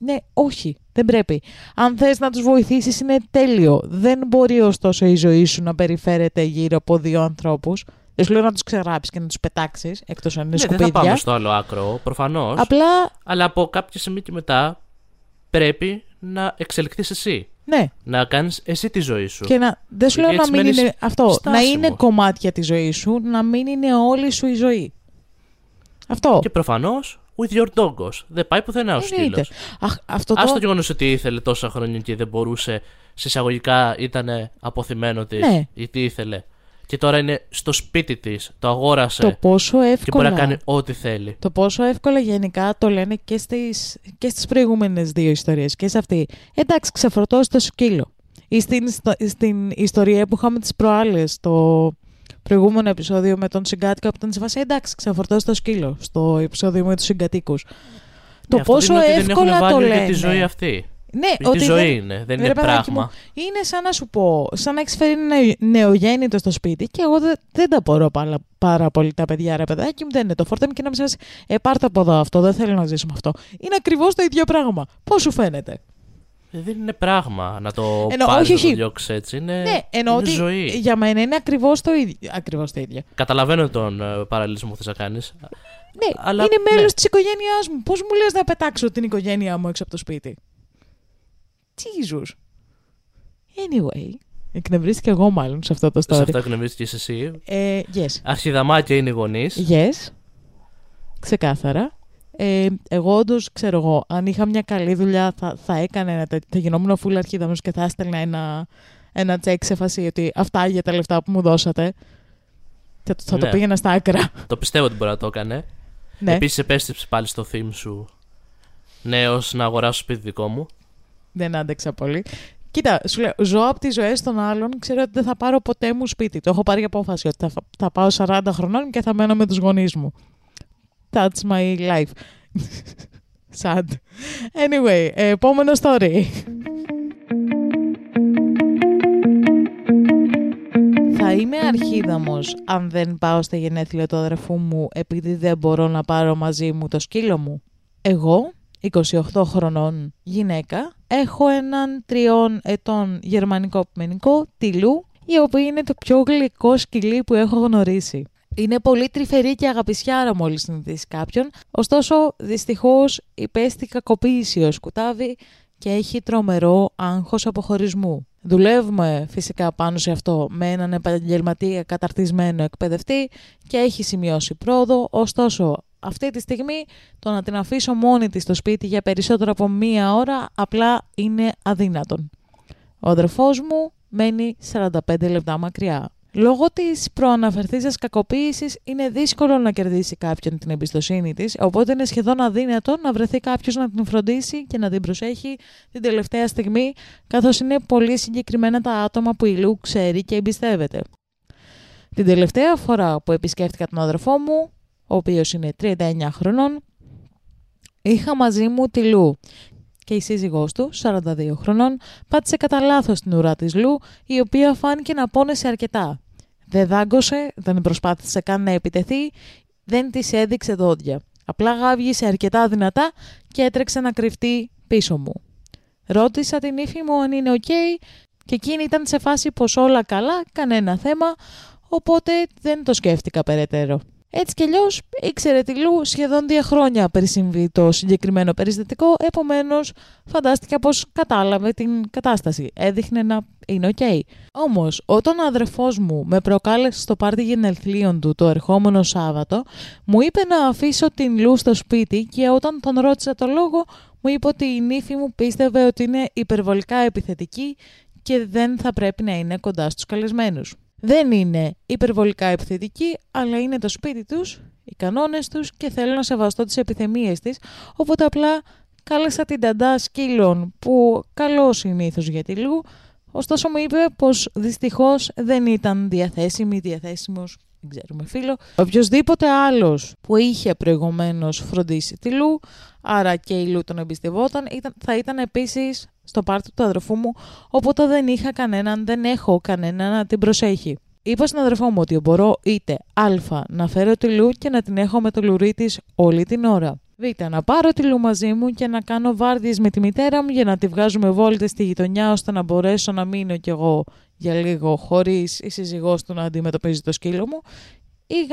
Ναι, όχι, δεν πρέπει. Αν θες να τους βοηθήσεις είναι τέλειο. Δεν μπορεί ωστόσο η ζωή σου να περιφέρεται γύρω από δύο ανθρώπους. Δεν σου λέω να τους ξεγράψεις και να τους πετάξεις, εκτός αν είναι ναι, δεν σκουπίδια. θα πάμε στο άλλο άκρο, προφανώς. Απλά Αλλά από κάποια στιγμή και μετά πρέπει να εξελιχθείς εσύ. Ναι. Να κάνεις εσύ τη ζωή σου. Και να, δεν σου λέω Γιατί να έτσι μην μένεις είναι αυτό. στάσιμο. Να είναι κομμάτια της ζωής σου, να μην είναι όλη σου η ζωή. Αυτό. Και προφανώς, with your dogos. Δεν πάει πουθενά ο Εννοείται. σκύλο. Αχ, αυτό Α το το. γεγονός ότι ήθελε τόσα χρόνια και δεν μπορούσε, σε εισαγωγικά ήταν αποθυμένο της Ναι. ή τι ήθελε. Και τώρα είναι στο σπίτι της, το αγόρασε Το πόσο και μπορεί εύκολα. να κάνει ό,τι θέλει. Το πόσο εύκολα γενικά το λένε και στις, και στις προηγούμενες δύο ιστορίες και σε αυτή. Εντάξει, ξεφορτώσει το σκύλο. Ή στην, στο- στην ιστορία που είχαμε τις προάλλες, το προηγούμενο επεισόδιο με τον συγκάτοικο που ήταν σε φάση εντάξει, ξεφορτώσει το σκύλο στο επεισόδιο με τους συγκατοίκους. το Ναι, αυτό πόσο δείχνει ότι δεν εύκολα έχουν το value λένε. για τη ζωή αυτή. Ναι, Γιατί ότι ζωή δεν- είναι, δεν Ρε είναι παιδάκι πράγμα. μου, είναι σαν να σου πω, σαν να έχεις φέρει νεο- νεογέννητο στο σπίτι και εγώ δεν, δεν τα απορώ πάρα, πάρα πολύ τα παιδιά, ρε παιδάκι μου. Δεν είναι το φόρτε μου και να μην σα. Ε, πάρτε από εδώ αυτό, δεν θέλω να ζήσω με αυτό. Είναι ακριβώς το ίδιο πράγμα. Πώς σου φαίνεται; Ε, Δεν είναι πράγμα να το Εννοώ, πάρεις όχι, να το όχι. διώξεις έτσι. Είναι, ναι, εννοώ είναι ότι ζωή. για μένα είναι ακριβώς το ίδιο. Ακριβώς το ίδιο. Καταλαβαίνω τον ε, παραλληλισμό που θες να κάνεις. Ναι, Αλλά, είναι μέλο ναι. της της οικογένειάς μου. Πώς μου λες να πετάξω την οικογένειά μου έξω από το σπίτι; Jesus. Anyway, εκνευρίστηκα εγώ μάλλον σε αυτό το Σε story. αυτό εκνευρίστηκες εσύ. Ε, yes. Αρχιδαμάκια είναι οι γονείς. Yes. Ξεκάθαρα. Ε, εγώ όντως ξέρω εγώ, αν είχα μια καλή δουλειά θα, θα έκανε ένα τέτοιο. Θα γινόμουν full αρχίδαμος και θα έστελνα ένα, ένα τσεκ σε φάση ότι αυτά για τα λεφτά που μου δώσατε. Θα, το- θα το Ναι. πήγαινα στα άκρα. Το πιστεύω ότι μπορεί να το έκανε. ναι, Επίσης επέστρεψε πάλι στο theme σου νέος να αγοράσω σπίτι δικό μου. Δεν άντεξα πολύ. Κοίτα, σου λέω, ζω από τις ζωές των άλλων. Ξέρω ότι δεν θα πάρω ποτέ μου σπίτι. Το έχω πάρει απόφαση ότι θα, θα πάω 40 χρονών και θα μένω με τους γονείς μου. That's my life. *laughs* Sad. Anyway, ε, επόμενο story. Θα είμαι αρχίδαμος αν δεν πάω στα γενέθλια του αδερφού μου επειδή δεν μπορώ να πάρω μαζί μου το σκύλο μου. Εγώ, 28 χρονών γυναίκα, έχω έναν τριών ετών γερμανικό πιμενικό, τυλού, η οποία είναι το πιο γλυκό σκυλί που έχω γνωρίσει. Είναι πολύ τρυφερή και αγαπησιάρα μόλις συνηθίσει κάποιον, ωστόσο δυστυχώς υπέστη κακοποίηση ως κουτάβι και έχει τρομερό άγχος αποχωρισμού. Δουλεύουμε φυσικά πάνω σε αυτό με έναν επαγγελματία καταρτισμένο εκπαιδευτή και έχει σημειώσει πρόοδο, ωστόσο αυτή τη στιγμή το να την αφήσω μόνη της στο σπίτι για περισσότερο από μία ώρα απλά είναι αδύνατον. Ο αδερφός μου μένει 45 λεπτά μακριά. Λόγω της προαναφερθήσας κακοποίησης είναι δύσκολο να κερδίσει κάποιον την εμπιστοσύνη της, οπότε είναι σχεδόν αδύνατο να βρεθεί κάποιος να την φροντίσει και να την προσέχει την τελευταία στιγμή, καθώς είναι πολύ συγκεκριμένα τα άτομα που η Λου ξέρει και εμπιστεύεται. Την τελευταία φορά που επισκέφτηκα τον αδερφό μου, ο οποίος είναι 39 χρονών, είχα μαζί μου τη Λου και η σύζυγός του, 42 χρονών, πάτησε κατά λάθος την ουρά της Λου, η οποία φάνηκε να πόνεσε αρκετά. Δεν δάγκωσε, δεν προσπάθησε καν να επιτεθεί, δεν της έδειξε δόντια. Απλά γάβγισε αρκετά δυνατά και έτρεξε να κρυφτεί πίσω μου. Ρώτησα τη νύφη μου αν είναι οκ και εκείνη ήταν σε φάση πως όλα καλά, κανένα θέμα, οπότε δεν το σκέφτηκα περαιτέρω. Έτσι κι αλλιώς ήξερε τη Λου σχεδόν δύο χρόνια πριν συμβεί το συγκεκριμένο περιστατικό, επομένως φαντάστηκα πως κατάλαβε την κατάσταση. Έδειχνε να είναι οκ. Όμως, όταν ο αδερφός μου με προσκάλεσε στο πάρτι γενεθλίων του το ερχόμενο Σάββατο, μου είπε να αφήσω την Λου στο σπίτι και όταν τον ρώτησα το λόγο, μου είπε ότι η νύφη μου πίστευε ότι είναι υπερβολικά επιθετική και δεν θα πρέπει να είναι κοντά στους καλεσμένους. Δεν είναι υπερβολικά επιθετική, αλλά είναι το σπίτι τους, οι κανόνες τους και θέλω να σεβαστώ τις επιθυμίες της, οπότε απλά κάλεσα την ταντά σκύλων που καλό συνήθως για τη Λου, ωστόσο μου είπε πως δυστυχώς δεν ήταν διαθέσιμη ή διαθέσιμος, δεν ξέρουμε φίλο, οποιοδήποτε άλλος που είχε προηγουμένως φροντίσει τη Λου, άρα και η Λου τον εμπιστευόταν, ήταν, θα ήταν επίσης στο πάρτι του αδερφού μου, οπότε δεν είχα κανέναν, δεν έχω κανέναν να την προσέχει. Είπα στον αδερφό μου ότι μπορώ είτε α να φέρω τη Λου και να την έχω με το λουρί της όλη την ώρα. Β. Να πάρω τη Λου μαζί μου και να κάνω βάρδιες με τη μητέρα μου για να τη βγάζουμε βόλτες στη γειτονιά ώστε να μπορέσω να μείνω κι εγώ για λίγο χωρίς η σύζυγός του να αντιμετωπίζει το σκύλο μου. Ή Γ.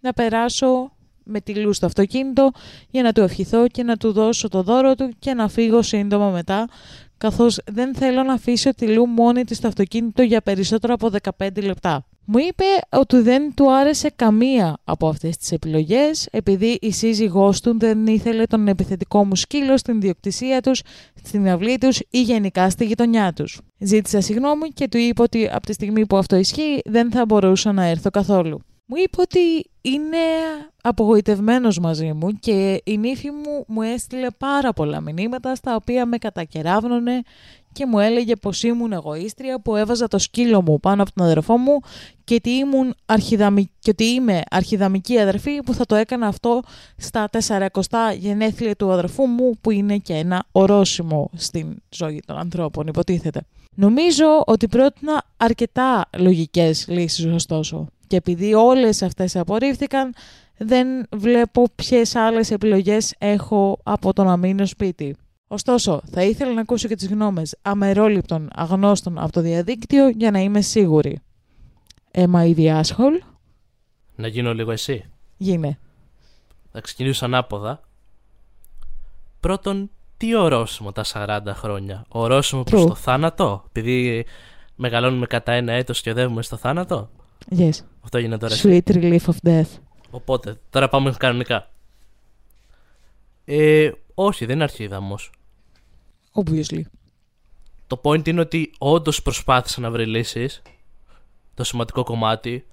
Να περάσω με τη Λου στο αυτοκίνητο για να του ευχηθώ και να του δώσω το δώρο του και να φύγω σύντομα μετά καθώς δεν θέλω να αφήσω τη Λου μόνη της στο αυτοκίνητο για περισσότερο από 15 λεπτά. Μου είπε ότι δεν του άρεσε καμία από αυτές τις επιλογές επειδή η σύζυγός του δεν ήθελε τον επιθετικό μου σκύλο στην διοκτησία τους, στην αυλή τους ή γενικά στη γειτονιά τους. Ζήτησα συγγνώμη και του είπα ότι από τη στιγμή που αυτό ισχύει δεν θα μπορούσα να έρθω καθόλου. Μου είπε ότι είναι απογοητευμένος μαζί μου και η νύφη μου μου έστειλε πάρα πολλά μηνύματα στα οποία με κατακεράβνωνε και μου έλεγε πως ήμουν εγωίστρια που έβαζα το σκύλο μου πάνω από τον αδερφό μου και ότι, ήμουν αρχιδαμι... και ότι είμαι αρχιδαμική αδερφή που θα το έκανα αυτό στα 400 γενέθλια του αδερφού μου που είναι και ένα ορόσημο στην ζωή των ανθρώπων υποτίθεται. Νομίζω ότι πρότεινα αρκετά λογικές λύσεις ωστόσο και επειδή όλες αυτές απορρίφθηκαν δεν βλέπω ποιες άλλες επιλογές έχω από το να μείνω σπίτι. Ωστόσο, θα ήθελα να ακούσω και τις γνώμες αμερόληπτων αγνώστων από το διαδίκτυο για να είμαι σίγουρη. Am I the asshole? Να γίνω λίγο εσύ. Γίνε. Θα ξεκινήσω ανάποδα. Πρώτον, τι ορόσημο τα 40 χρόνια; Ορόσημο προς True. το θάνατο; Επειδή μεγαλώνουμε κατά ένα έτος και οδεύουμε στο θάνατο; Yes. Αυτό έγινε τώρα. Sweet relief of death. Οπότε, τώρα πάμε κανονικά. Ε, όχι, δεν είναι αρχίδαμος. Obviously. Το point είναι ότι όντως προσπάθησε να βρει λύσεις. Το σημαντικό κομμάτι.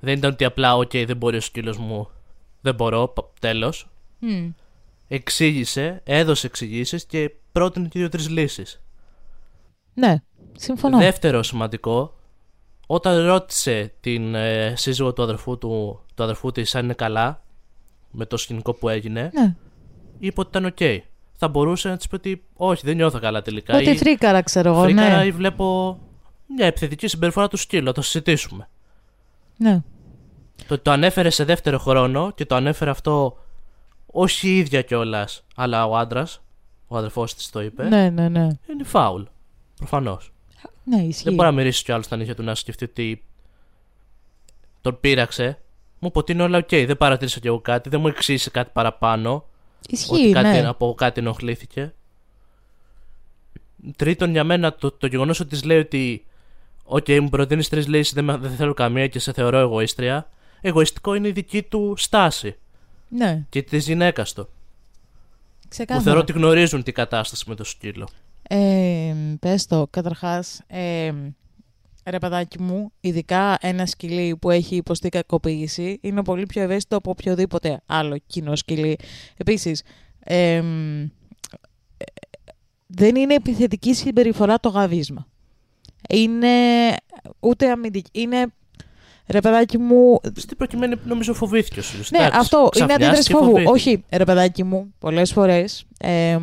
Δεν ήταν ότι απλά, οκ, δεν μπορεί ο σκύλος μου. Δεν μπορώ, τέλος. Mm. Εξήγησε, έδωσε εξηγήσεις και πρότεινε και δύο-τρεις λύσεις. Ναι, συμφωνώ. Δεύτερο σημαντικό, όταν ρώτησε την ε, σύζυγο του αδερφού, του, του αδερφού της αν είναι καλά με το σκηνικό που έγινε, Ναι. είπε ότι ήταν οκ. Θα μπορούσε να της πει ότι όχι, δεν νιώθω καλά τελικά. Ότι ή φρίκαρα, ξέρω εγώ. φρίκαρα Ναι. ή βλέπω μια επιθετική συμπεριφορά του σκύλου, να το συζητήσουμε. ναι. Το ότι το ανέφερε σε δεύτερο χρόνο και το ανέφερε αυτό όχι η ίδια κιόλας, αλλά ο άντρας, ο αδερφός της το είπε, Ναι, ναι, ναι. είναι φάουλ. Προφανώς. Ναι, ισχύει. Δεν μπορεί να μυρίσει κι άλλο στα νύχια του να σκεφτεί ότι τον πείραξε. Μου είπε ότι είναι όλα οκ, δεν παρατήρησα κι εγώ κάτι, δεν μου εξήγησε κάτι παραπάνω. Ισχύει, ότι κάτι, ναι. από κάτι ενοχλήθηκε. Τρίτον, για μένα το, το γεγονός ότι της λέει ότι Οκ, μου προτείνεις τρεις λύσεις, δεν, με- δεν θέλω καμία και σε θεωρώ εγωίστρια. Εγωιστικό είναι η δική του στάση Ναι, και της γυναίκας του. ξεκάθαρα. Που θεωρώ ότι γνωρίζουν την κατάσταση με το σκύλο. Ε, πες το, καταρχάς, ε, ρε παιδάκι μου, ειδικά ένα σκυλί που έχει υποστεί κακοποίηση είναι πολύ πιο ευαίσθητο από οποιοδήποτε άλλο κοινό σκυλί. Επίσης, ε, ε, δεν είναι επιθετική συμπεριφορά το γαβίσμα. Είναι ούτε αμυντική. Είναι, ρε παιδάκι μου, Στην προκειμένη νομίζω φοβήθηκε ο Σούλης. ναι, Εντάξει, αυτό είναι ξαφνιάστηκε, αντίδραση φόβου. φοβήθηκε. Όχι, ρε παιδάκι μου, πολλές φορές. Ε,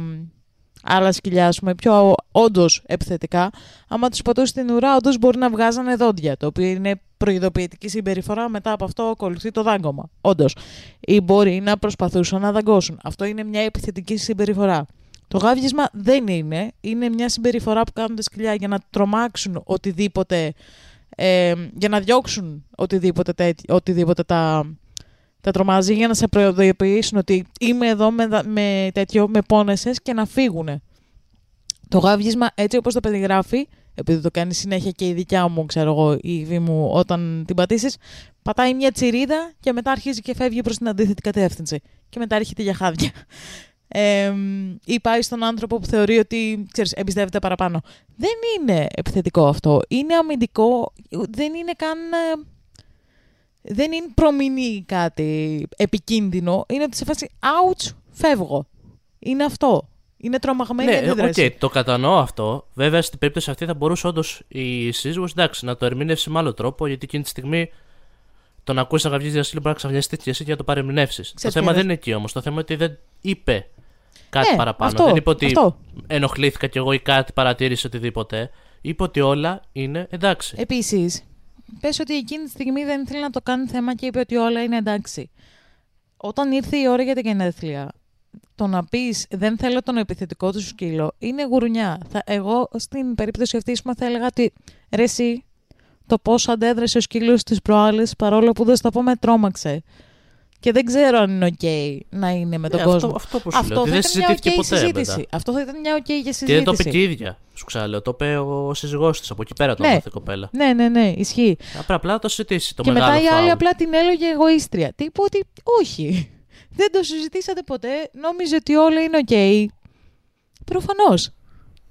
άλλα σκυλιά, ας πούμε, πιο όντως επιθετικά, άμα τους πατούσε στην ουρά, όντως μπορεί να βγάζανε δόντια. Το οποίο είναι προειδοποιητική συμπεριφορά. Μετά από αυτό ακολουθεί το δάγκωμα. Όντως. Ή μπορεί να προσπαθούσαν να δαγκώσουν. Αυτό είναι μια επιθετική συμπεριφορά. Το γάβγισμα δεν είναι. Είναι μια συμπεριφορά που κάνουν τα σκυλιά για να τρομάξουν οτιδήποτε. Ε, για να διώξουν οτιδήποτε, τέτοι- οτιδήποτε τα, τα τρομάζει για να σε προειδοποιήσουν ότι είμαι εδώ με, δα- με τέτοιο, με πόνεσες και να φύγουν. Το γάβγισμα έτσι όπως το περιγράφει, επειδή το κάνει συνέχεια και η δικιά μου, ξέρω εγώ, η Ιβή μου, όταν την πατήσεις, πατάει μια τσιρίδα και μετά αρχίζει και φεύγει προς την αντίθετη κατεύθυνση. Και μετά έρχεται για χάδια. *laughs* Ε, ή πάει στον άνθρωπο που θεωρεί ότι ξέρεις, εμπιστεύεται παραπάνω. Δεν είναι επιθετικό αυτό. Είναι αμυντικό. Δεν είναι καν ε, δεν είναι προμηνή κάτι επικίνδυνο. Είναι ότι σε φάση ouch, φεύγω. Είναι αυτό. Είναι τρομαγμένη Ναι, η αντίδραση. οκ, το κατανοώ αυτό. Βέβαια, στην περίπτωση αυτή θα μπορούσε όντως η σύζυγος εντάξει, να το ερμηνεύσει με άλλο τρόπο, γιατί εκείνη τη στιγμή το να ακούσει να γαυγίζει δυο σκύλοι μπορεί να ξαφνιαστεί και εσύ και να το παρερμηνεύσει. Το Ξέρεις θέμα ποιος δεν είναι. είναι εκεί όμως. Το θέμα είναι ότι δεν είπε κάτι Ναι, παραπάνω. αυτό, δεν είπε ότι αυτό. ενοχλήθηκα κι εγώ ή κάτι παρατήρησε οτιδήποτε. Είπε ότι όλα είναι εντάξει. Επίσης, πες ότι εκείνη τη στιγμή δεν ήθελε να το κάνει θέμα και είπε ότι όλα είναι εντάξει. Όταν ήρθε η ώρα για την γενέθλια, το να πεις δεν θέλω τον επιθετικό του σκύλο είναι γουρουνιά. Θα, εγώ στην περίπτωση αυτή σου θα έλεγα ότι ρε εσύ, το πώς αντέδρασε ο σκύλος της προάλλε παρόλο που δεν στο πω με τρόμαξε. Και δεν ξέρω αν είναι OK να είναι με τον Ε, κόσμο. Αυτό, αυτό που σου Αυτό λέω. Ότι θα δεν ήταν μια συζητήθηκε OK ποτέ. συζήτηση. μετά. Αυτό θα ήταν μια OK για Και συζήτηση. δεν το είπε και η ίδια. Σου ξαναλέω. Το είπε ο σύζυγός της. Από εκεί πέρα το Ναι. έμαθε η κοπέλα. Ναι, ναι, ναι, ισχύει. Απλά, απλά να το συζητήσει. Το και μεγάλο μετά η άλλη φάουλ. απλά την έλεγε εγωίστρια. Τύπου ότι όχι. *laughs* Δεν το συζητήσατε ποτέ. Νόμιζε ότι όλα είναι OK. Προφανώς.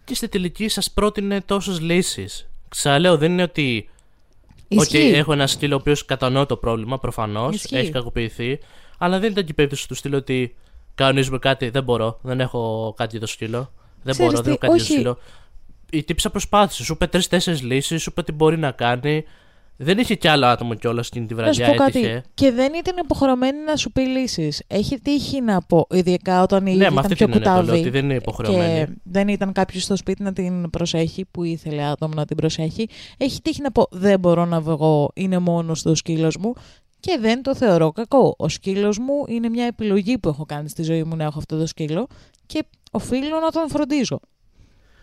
Και στη τελική σας πρότεινε τόσες λύσεις. Ξαναλέω, δεν είναι ότι. Οκ, Ισχύει. έχω ένα σκύλο ο οποίος κατανοώ το πρόβλημα, προφανώς. Ισχύει. Έχει κακοποιηθεί. Αλλά δεν ήταν και η περίπτωση του στυλ ότι κανονίζουμε κάτι. Δεν μπορώ. Δεν έχω κάτι για το σκύλο. Δεν Ξέρεις μπορώ, δεν τι, έχω κάτι για το όχι. σκύλο. Η τύπισσα προσπάθησε. Σου είπε τρεις-τέσσερις λύσεις, σου είπε τι μπορεί να κάνει. Δεν είχε κι άλλο άτομο κιόλας εκείνη τη Να σου βραδιά. πω κάτι. Έτυχε. Και δεν ήταν υποχρεωμένη να σου πει λύσεις. Έχει τύχει να πω, ειδικά όταν η Ναι, ίδια με ήταν αυτή πιο την έννοια το λέω, κουτάβη. ότι δεν είναι υποχρεωμένη. Και δεν ήταν κάποιος στο σπίτι να την προσέχει, που ήθελε άτομο να την προσέχει. Έχει τύχει να πω: Δεν μπορώ να βγω, είναι μόνος το σκύλος μου. Και δεν το θεωρώ κακό. Ο σκύλος μου είναι μια επιλογή που έχω κάνει στη ζωή μου να έχω αυτό το σκύλο και οφείλω να τον φροντίζω.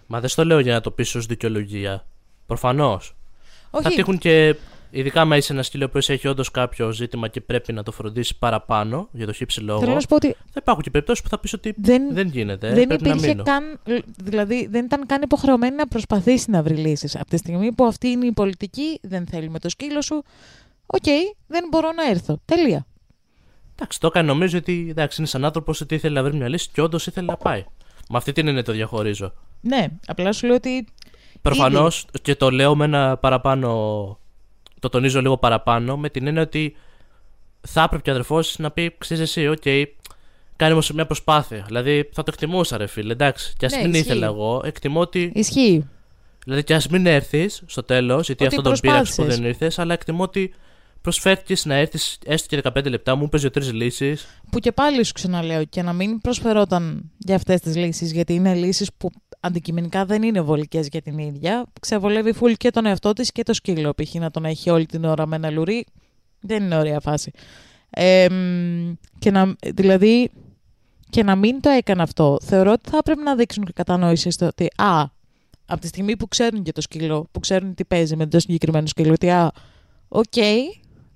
Μα δεν στο λέω για να το πεις ως δικαιολογία. Προφανώς. Θα Όχι, τύχουν και. Ειδικά άμα είσαι ένα σκύλο που έχει όντως κάποιο ζήτημα και πρέπει να το φροντίσει παραπάνω για τον χι ψι λόγο. θέλω να σου πω ότι Θα υπάρχουν και περιπτώσεις που θα πεις ότι δεν, δεν γίνεται. δεν πρέπει να υπήρχε μείνω. καν, δηλαδή δεν ήταν καν υποχρεωμένη να προσπαθήσει να βρει λύσεις. Από τη στιγμή που αυτή είναι η πολιτική, δεν θέλει με το σκύλο σου, οκ, δεν μπορώ να έρθω. Τελεία. Εντάξει, το έκανε νομίζω ότι εντάξει, είναι σαν άνθρωπος ότι ήθελε να βρει μια λύση και όντως ήθελε να πάει. Με αυτή την είναι το διαχωρίζω. Ναι, απλά σου λέω ότι Προφανώς και το λέω με ένα παραπάνω. Το τονίζω λίγο παραπάνω με την έννοια ότι θα έπρεπε και ο αδερφός να πει: Ξέρεις εσύ, οκ, κάνει όμως μια προσπάθεια. Δηλαδή θα το εκτιμούσα, ρε φίλε. Εντάξει, κι ας Ναι, μην ισχύει. ήθελα εγώ, εκτιμώ ότι. ισχύει. Δηλαδή κι ας μην έρθεις στο τέλος, γιατί Ότι αυτό τον πείραξε που προσπάθησες. δεν ήρθες, αλλά εκτιμώ ότι προσφέρθηκες να έρθεις έστω και 15 λεπτά, μου είπες τρεις λύσεις. Που και πάλι σου ξαναλέω και να μην προσφερόταν για αυτές τις λύσεις, γιατί είναι λύσεις που αντικειμενικά δεν είναι βολικές για την ίδια. Ξεβολεύει φουλ και τον εαυτό της και το σκύλο, π.χ. να τον έχει όλη την ώρα με ένα λουρί. Δεν είναι ωραία φάση. Ε, μ, και να, δηλαδή, και να μην το έκανε αυτό, θεωρώ ότι θα πρέπει να δείξουν και κατανόηση στο ότι α, από τη στιγμή που ξέρουν και το σκύλο, που ξέρουν τι παίζει με το συγκεκριμένο σκύλο, ότι α, οκ,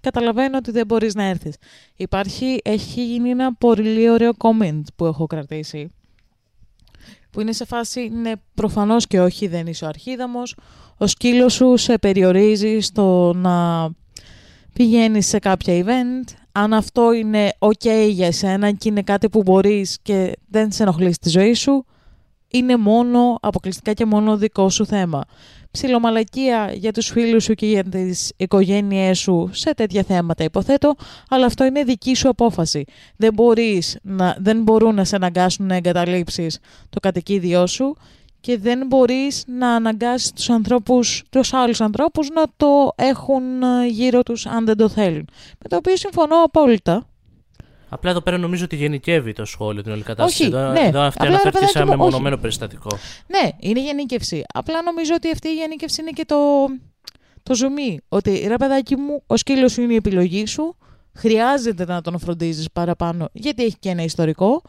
καταλαβαίνω ότι δεν μπορείς να έρθεις. Υπάρχει, έχει γίνει ένα πολύ ωραίο comment που έχω κρατήσει, που είναι σε φάση, ναι, προφανώς και όχι, δεν είσαι ο αρχίδαμος, ο σκύλος σου σε περιορίζει στο να πηγαίνεις σε κάποια events, αν αυτό είναι ok για σένα και είναι κάτι που μπορείς και δεν σε ενοχλεί στη ζωή σου, είναι μόνο, αποκλειστικά και μόνο δικό σου θέμα. Ψιλομαλακία για τους φίλους σου και για τις οικογένειές σου σε τέτοια θέματα υποθέτω, αλλά αυτό είναι δική σου απόφαση. Δεν, μπορείς να, δεν μπορούν να σε αναγκάσουν να εγκαταλείψεις το κατοικίδιό σου και δεν μπορείς να αναγκάσεις τους, ανθρώπους, τους άλλους ανθρώπους να το έχουν ε, γύρω τους αν δεν το θέλουν. Με το οποίο συμφωνώ απόλυτα. Απλά εδώ πέρα νομίζω ότι γενικεύει το σχόλιο την όλη κατάσταση. Όχι, εδώ, ναι. εδώ αυτή Απλά, ρε αναφέρθηκε σε παιδάκι ένα μου, όχι. μεμονωμένο περιστατικό. Ναι, είναι γενίκευση. Απλά νομίζω ότι αυτή η γενίκευση είναι και το, το ζουμί. Ότι ρε παιδάκι μου, ο σκύλος σου είναι η επιλογή σου. Χρειάζεται να τον φροντίζεις παραπάνω γιατί έχει και ένα ιστορικό.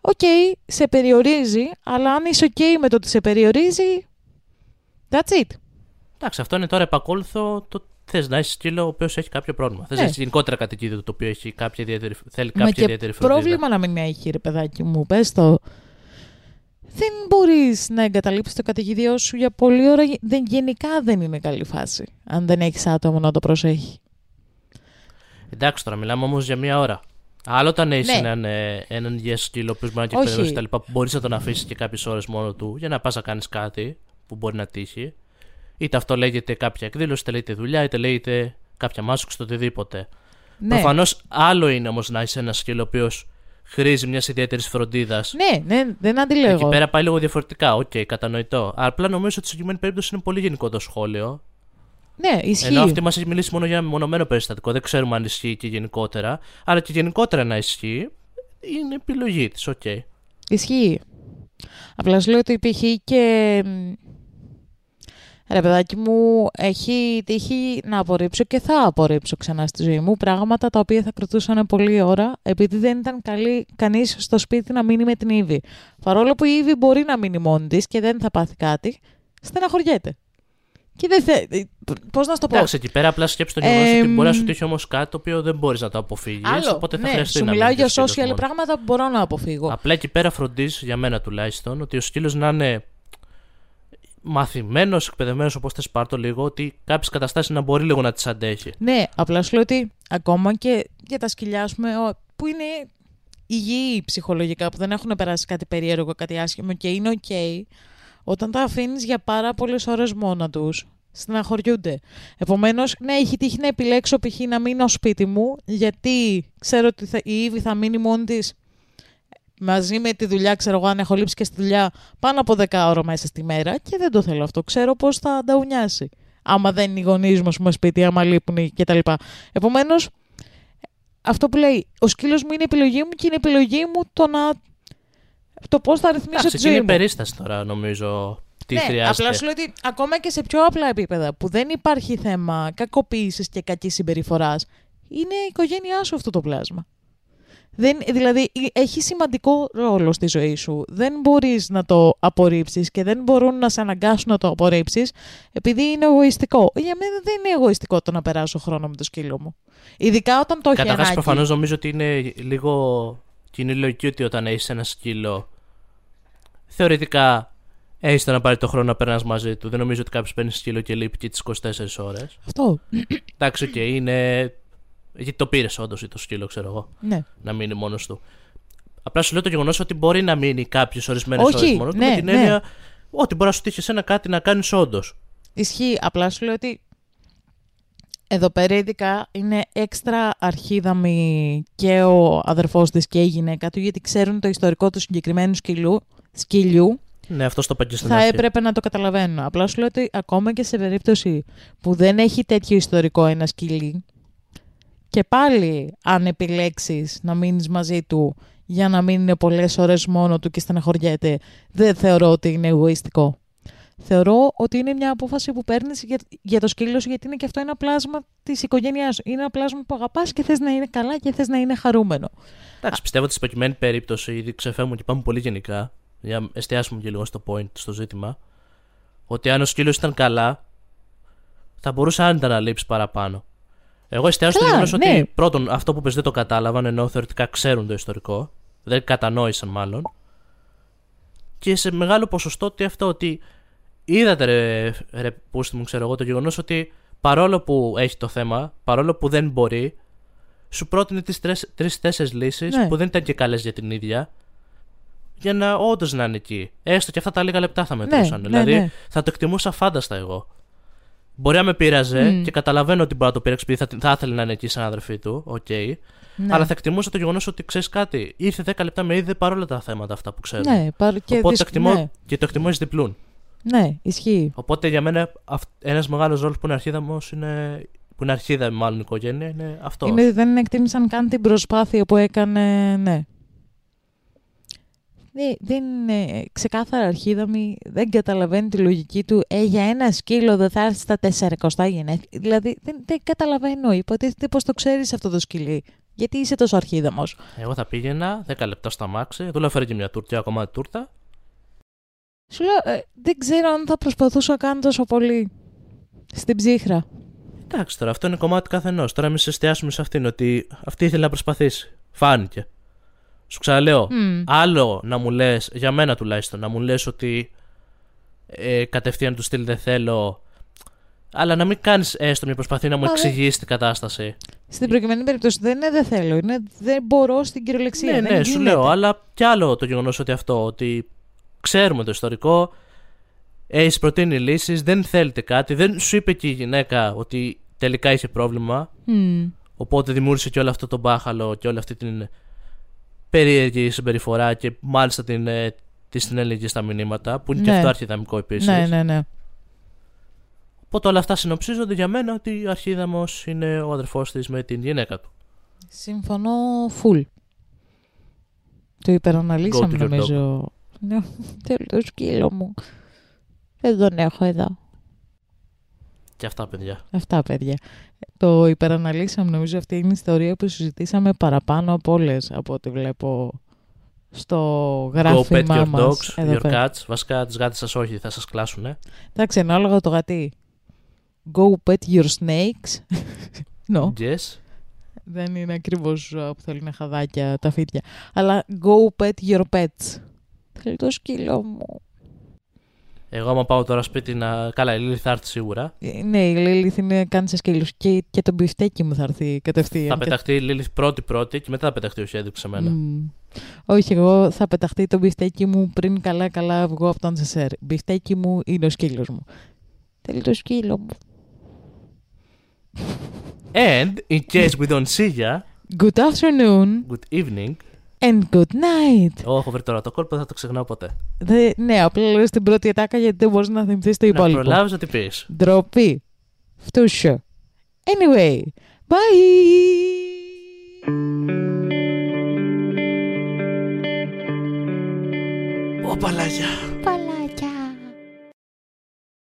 Οκ, σε περιορίζει, αλλά αν είσαι οκ με το ότι σε περιορίζει, that's it. Εντάξει, αυτό είναι τώρα επακόλουθο το θες να έχεις σκύλο ο οποίος έχει κάποιο πρόβλημα. Θες Ναι. να έχεις γενικότερα κατοικίδιο το οποίο έχει κάποια ιδιαίτερη, θέλει Μα κάποια και ιδιαίτερη φροντίδα. πρόβλημα να μην έχει, ρε παιδάκι μου, πες το. Δεν μπορείς να εγκαταλείψεις το κατοικίδιό σου για πολλή ώρα. Δεν, γενικά δεν είναι καλή φάση, αν δεν έχεις άτομο να το προσέχει. Εντάξει, τώρα μιλάμε όμως για μία ώρα. Άλλο όταν έχεις Ναι. έναν, ε, έναν υγιέ σκύλο που μπορεί να Όχι. κυκλοφορήσει τα λοιπά, που μπορείς να τον αφήσεις και κάποιες ώρες μόνο του για να πας να κάνεις κάτι που μπορεί να τύχει. Είτε αυτό λέγεται κάποια εκδήλωση, είτε λέγεται δουλειά, είτε λέγεται κάποια μάσοξη, το οτιδήποτε. Ναι. Προφανώς άλλο είναι όμως να είσαι ένας σκύλος ο οποίος χρήζει μιας ιδιαίτερης φροντίδας. Ναι, ναι, δεν αντιλέγω. Εκεί πέρα πάει λίγο διαφορετικά. Οκ, κατανοητό. Απλά νομίζω ότι στη συγκεκριμένη περίπτωση είναι πολύ γενικό το σχόλιο. Ναι, ισχύει. Ενώ αυτή μας έχει μιλήσει μόνο για ένα μεμονωμένο περιστατικό. Δεν ξέρουμε αν ισχύει και γενικότερα. Αλλά και γενικότερα να ισχύει είναι επιλογή της. Οκ. Ισχύει. Απλά σου λέω ότι υπήρχε και... μ, Ρε παιδάκι μου, έχει τύχει να απορρίψω και θα απορρίψω ξανά στη ζωή μου πράγματα τα οποία θα κρατούσαν πολλή ώρα επειδή δεν ήταν κανείς στο σπίτι να μείνει με την Ήβη. Παρόλο που η Ήβη μπορεί να μείνει μόνη της και δεν θα πάθει κάτι, στεναχωριέται. Και δεν θε... Πώς να σου το πω; Εντάξει, εκεί πέρα απλά σκέψει το γεγονός Ε, ότι μπορεί να μ, σου τύχει όμως κάτι το οποίο δεν μπορείς να το αποφύγεις. Άλλο, Οπότε θα ναι, χρειαστεί σου να μιλάω μείνει για ο σκύλος social μόνος. πράγματα που μπορώ να αποφύγω. Απλά εκεί πέρα φροντίζεις, για μένα τουλάχιστον, ότι ο σκύλος να είναι μαθημένος, εκπαιδευμένος, όπως θες πάρ' το λίγο, ότι κάποιες καταστάσεις να μπορεί λίγο να τις αντέχει. Ναι, απλά σου λέω ότι ακόμα και για τα σκυλιά ας πούμε, ο- που είναι υγιή ψυχολογικά, που δεν έχουν περάσει κάτι περίεργο, κάτι άσχημο και είναι οκ, όταν τα αφήνεις για πάρα πολλές ώρες μόνα τους, στεναχωριούνται. Επομένως, ναι, έχει τύχει να επιλέξω π.χ. να μείνω σπίτι μου, γιατί ξέρω ότι θα, η Ήβη θα μείνει μόνη της μαζί με τη δουλειά, ξέρω εγώ, αν έχω λείψει και στη δουλειά πάνω από 10 ώρες μέσα στη μέρα και δεν το θέλω αυτό. Ξέρω πώς θα νταουνιάσει. Άμα δεν είναι οι γονείς μου, ας πούμε, σπίτι, άμα λείπουν κτλ. Επομένως, αυτό που λέει, ο σκύλος μου είναι επιλογή μου και είναι επιλογή μου το να. το πώς θα ρυθμίσω Εντάξει, τη εκεί ζωή είναι μου. περίσταση τώρα, νομίζω. Τι ναι, χρειάζεται. απλά σου λέω ότι ακόμα και σε πιο απλά επίπεδα που δεν υπάρχει θέμα κακοποίησης και κακής συμπεριφοράς, είναι η οικογένειά σου αυτό το πλάσμα. Δεν, δηλαδή, έχει σημαντικό ρόλο στη ζωή σου. Δεν μπορείς να το απορρίψεις και δεν μπορούν να σε αναγκάσουν να το απορρίψεις επειδή είναι εγωιστικό. Για μένα δεν είναι εγωιστικό το να περάσω χρόνο με το σκύλο μου. Ειδικά όταν το έχει Καταρχάς, ανάγκη. προφανώς νομίζω ότι είναι λίγο κοινή λογική ότι όταν έχεις ένα σκύλο, θεωρητικά έχεις το να πάρει το χρόνο να περνάς μαζί του. Δεν νομίζω ότι κάποιος παίρνει σκύλο και λείπει και τις 24 ώρες. Αυτό. Εντάξει, οκ, είναι. Γιατί το πήρες όντως ή το σκύλο, ξέρω εγώ, Ναι. να μείνει μόνος του. Απλά σου λέω το γεγονός ότι μπορεί να μείνει κάποιες ορισμένες Όχι, ώρες μόνος του. ναι, με την ναι. έννοια ότι μπορεί να σου τύχει ένα κάτι να κάνεις όντως. Ισχύει. Απλά σου λέω ότι εδώ πέρα ειδικά είναι έξτρα αρχίδαμη και ο αδερφός της και η γυναίκα του γιατί ξέρουν το ιστορικό του συγκεκριμένου σκυλού, σκυλιού Ναι, αυτό το είπα και στην θα αρχή. έπρεπε να το καταλαβαίνουν. Απλά σου λέω ότι ακόμα και σε περίπτωση που δεν έχει τέτοιο ιστορικό ένα σκυλί και πάλι αν επιλέξεις να μείνεις μαζί του για να μην είναι πολλές ώρες μόνο του και στεναχωριέται, δεν θεωρώ ότι είναι εγωιστικό. Θεωρώ ότι είναι μια απόφαση που παίρνεις για, για το σκύλο σου γιατί είναι και αυτό ένα πλάσμα της οικογένειάς σου. Είναι ένα πλάσμα που αγαπάς και θες να είναι καλά και θες να είναι χαρούμενο. Εντάξει, πιστεύω ότι στην προκειμένη περίπτωση, ήδη ξεφεύγουμε και πάμε πολύ γενικά, για να εστιάσουμε και λίγο στο point, στο ζήτημα, ότι αν ο σκύλος ήταν καλά, θα μπορούσε άνετα να λείψει παραπάνω. Εγώ εστιάζω στο Καλά, γεγονός ναι. ότι πρώτον αυτό που πες δεν το κατάλαβαν, ενώ θεωρητικά ξέρουν το ιστορικό, δεν κατανόησαν μάλλον. Και σε μεγάλο ποσοστό ότι αυτό ότι είδατε ρε, ρε πούστη μου, ξέρω εγώ, το γεγονός ότι παρόλο που έχει το θέμα, παρόλο που δεν μπορεί, σου πρότεινε τις τρει-τέσσερι λύσεις Ναι. που δεν ήταν και καλές για την ίδια. Για να όντως να είναι εκεί. Έστω και αυτά τα λίγα λεπτά θα μετρούσαν. ναι, δηλαδή ναι. θα το εκτιμούσα φάνταστα εγώ. Μπορεί να με πείραζε Μμ. και καταλαβαίνω ότι μπορεί να το πείραξε επειδή θα, θα ήθελε να είναι εκεί σαν αδερφή του. Οκ. Ναι. Αλλά θα εκτιμούσα το γεγονός ότι ξέρεις κάτι. Ήρθε 10 λεπτά με είδε παρόλα τα θέματα αυτά που ξέρουν. Ναι, παρ- και, Οπότε δυσ- το εκτιμώ ναι, και το εκτιμώ εις διπλούν. ναι, ισχύει. Οπότε για μένα ένας μεγάλος ρόλος που είναι αρχίδαμος είναι. που είναι αρχίδα, μάλλον η οικογένεια, είναι αυτός. Είναι, δεν εκτίμησαν καν την προσπάθεια που έκανε, ναι. Δεν, δεν είναι ξεκάθαρα αρχίδαμη, δεν καταλαβαίνει τη λογική του. Ε, για ένα σκύλο δεν θα έρθει στα 400 γενέθλια. Δηλαδή δεν, δεν καταλαβαίνω. Υποτίθεται πώ το ξέρεις αυτό το σκυλί. Γιατί είσαι τόσο αρχίδαμος. Εγώ θα πήγαινα 10 λεπτά στα μάξι, δούλευα φέρει και μια τούρτα, ακόμα τούρτα. Σου λέω, ε, δεν ξέρω αν θα προσπαθούσα να κάνω τόσο πολύ στην ψύχρα. Εντάξει τώρα, αυτό είναι κομμάτι καθενός. Τώρα εμείς εστιάσουμε σε αυτήν ότι αυτή ήθελε να προσπαθήσει. Φάνηκε. Σου ξαναλέω, Μμ. άλλο να μου λες, για μένα τουλάχιστον, να μου λες ότι ε, κατευθείαν του στυλ δεν θέλω. Αλλά να μην κάνεις έστω μια προσπαθία να μου Α, δεν- εξηγήσεις την κατάσταση. Στην προκειμένη περίπτωση δεν είναι δεν θέλω, είναι δεν μπορώ στην κυριολεξία. ναι, δεν ναι, σου γίνεται. λέω. Αλλά κι άλλο το γεγονός ότι αυτό, ότι ξέρουμε το ιστορικό, έχεις προτείνει λύσεις, δεν θέλετε κάτι, δεν σου είπε και η γυναίκα ότι τελικά είχε πρόβλημα. Μμ. Οπότε δημιούργησε και όλο αυτό το μπάχαλο και όλη αυτή την περίεργη συμπεριφορά και μάλιστα την, ε, τη συνέλεγε στα μηνύματα, που είναι και Ναι. αυτό αρχιδαμικό επίσης. Ναι, ναι, ναι. Οπότε όλα αυτά συνοψίζονται για μένα ότι ο αρχίδαμος είναι ο αδερφός της με την γυναίκα του. Συμφωνώ full. Το υπεραναλύσαμε Go to your νομίζω. Ναι, θέλω το σκύλο μου. Δεν τον έχω εδώ. Και αυτά, παιδιά. Αυτά, παιδιά. Το υπεραναλύσαμε νομίζω αυτή είναι η ιστορία που συζητήσαμε παραπάνω από όλες από ό,τι βλέπω στο Go pet γράφημά your μας. dogs, εδώ your πέρα. cats. Βασικά τις γάτες σας όχι, θα σας κλάσουνε. Εντάξει, ανάλογα το γατί. Go pet your snakes. *laughs* no, Yes. δεν είναι ακριβώς ε, που θέλουν χαδάκια τα φίδια. Αλλά go pet your pets. Θέλει το σκύλο μου. Εγώ, άμα πάω τώρα σπίτι να. Καλά, η Λίλη θα έρθει σίγουρα. Ε, Ναι, η Λίλιθ είναι κάνεις σε σκύλους. Και, και το μπιφτέκι μου θα έρθει κατευθείαν. Θα Και- πεταχτεί η Λίλη πρώτη-πρώτη και μετά θα πεταχτεί ο Σέντρικ σε μένα. Μμ. Όχι, εγώ θα πεταχτεί το μπιφτέκι μου πριν καλά-καλά βγω από το ασανσέρ. Μπιφτέκι μου είναι ο σκύλος μου. Θέλει το σκύλο μου. And in case we don't see ya, Good afternoon good evening. And good night. Εγώ έχω βρει τώρα το κόλπο, δεν θα το ξεχνάω ποτέ. Δε, ναι, απλά λέω στην πρώτη ατάκα γιατί δεν μπορείς να θυμηθείς το Να υπόλοιπο. προλάβεις να την πεις. Ντροπή. Φτούσιο. Anyway, bye! Ω παλάγια. Παλά.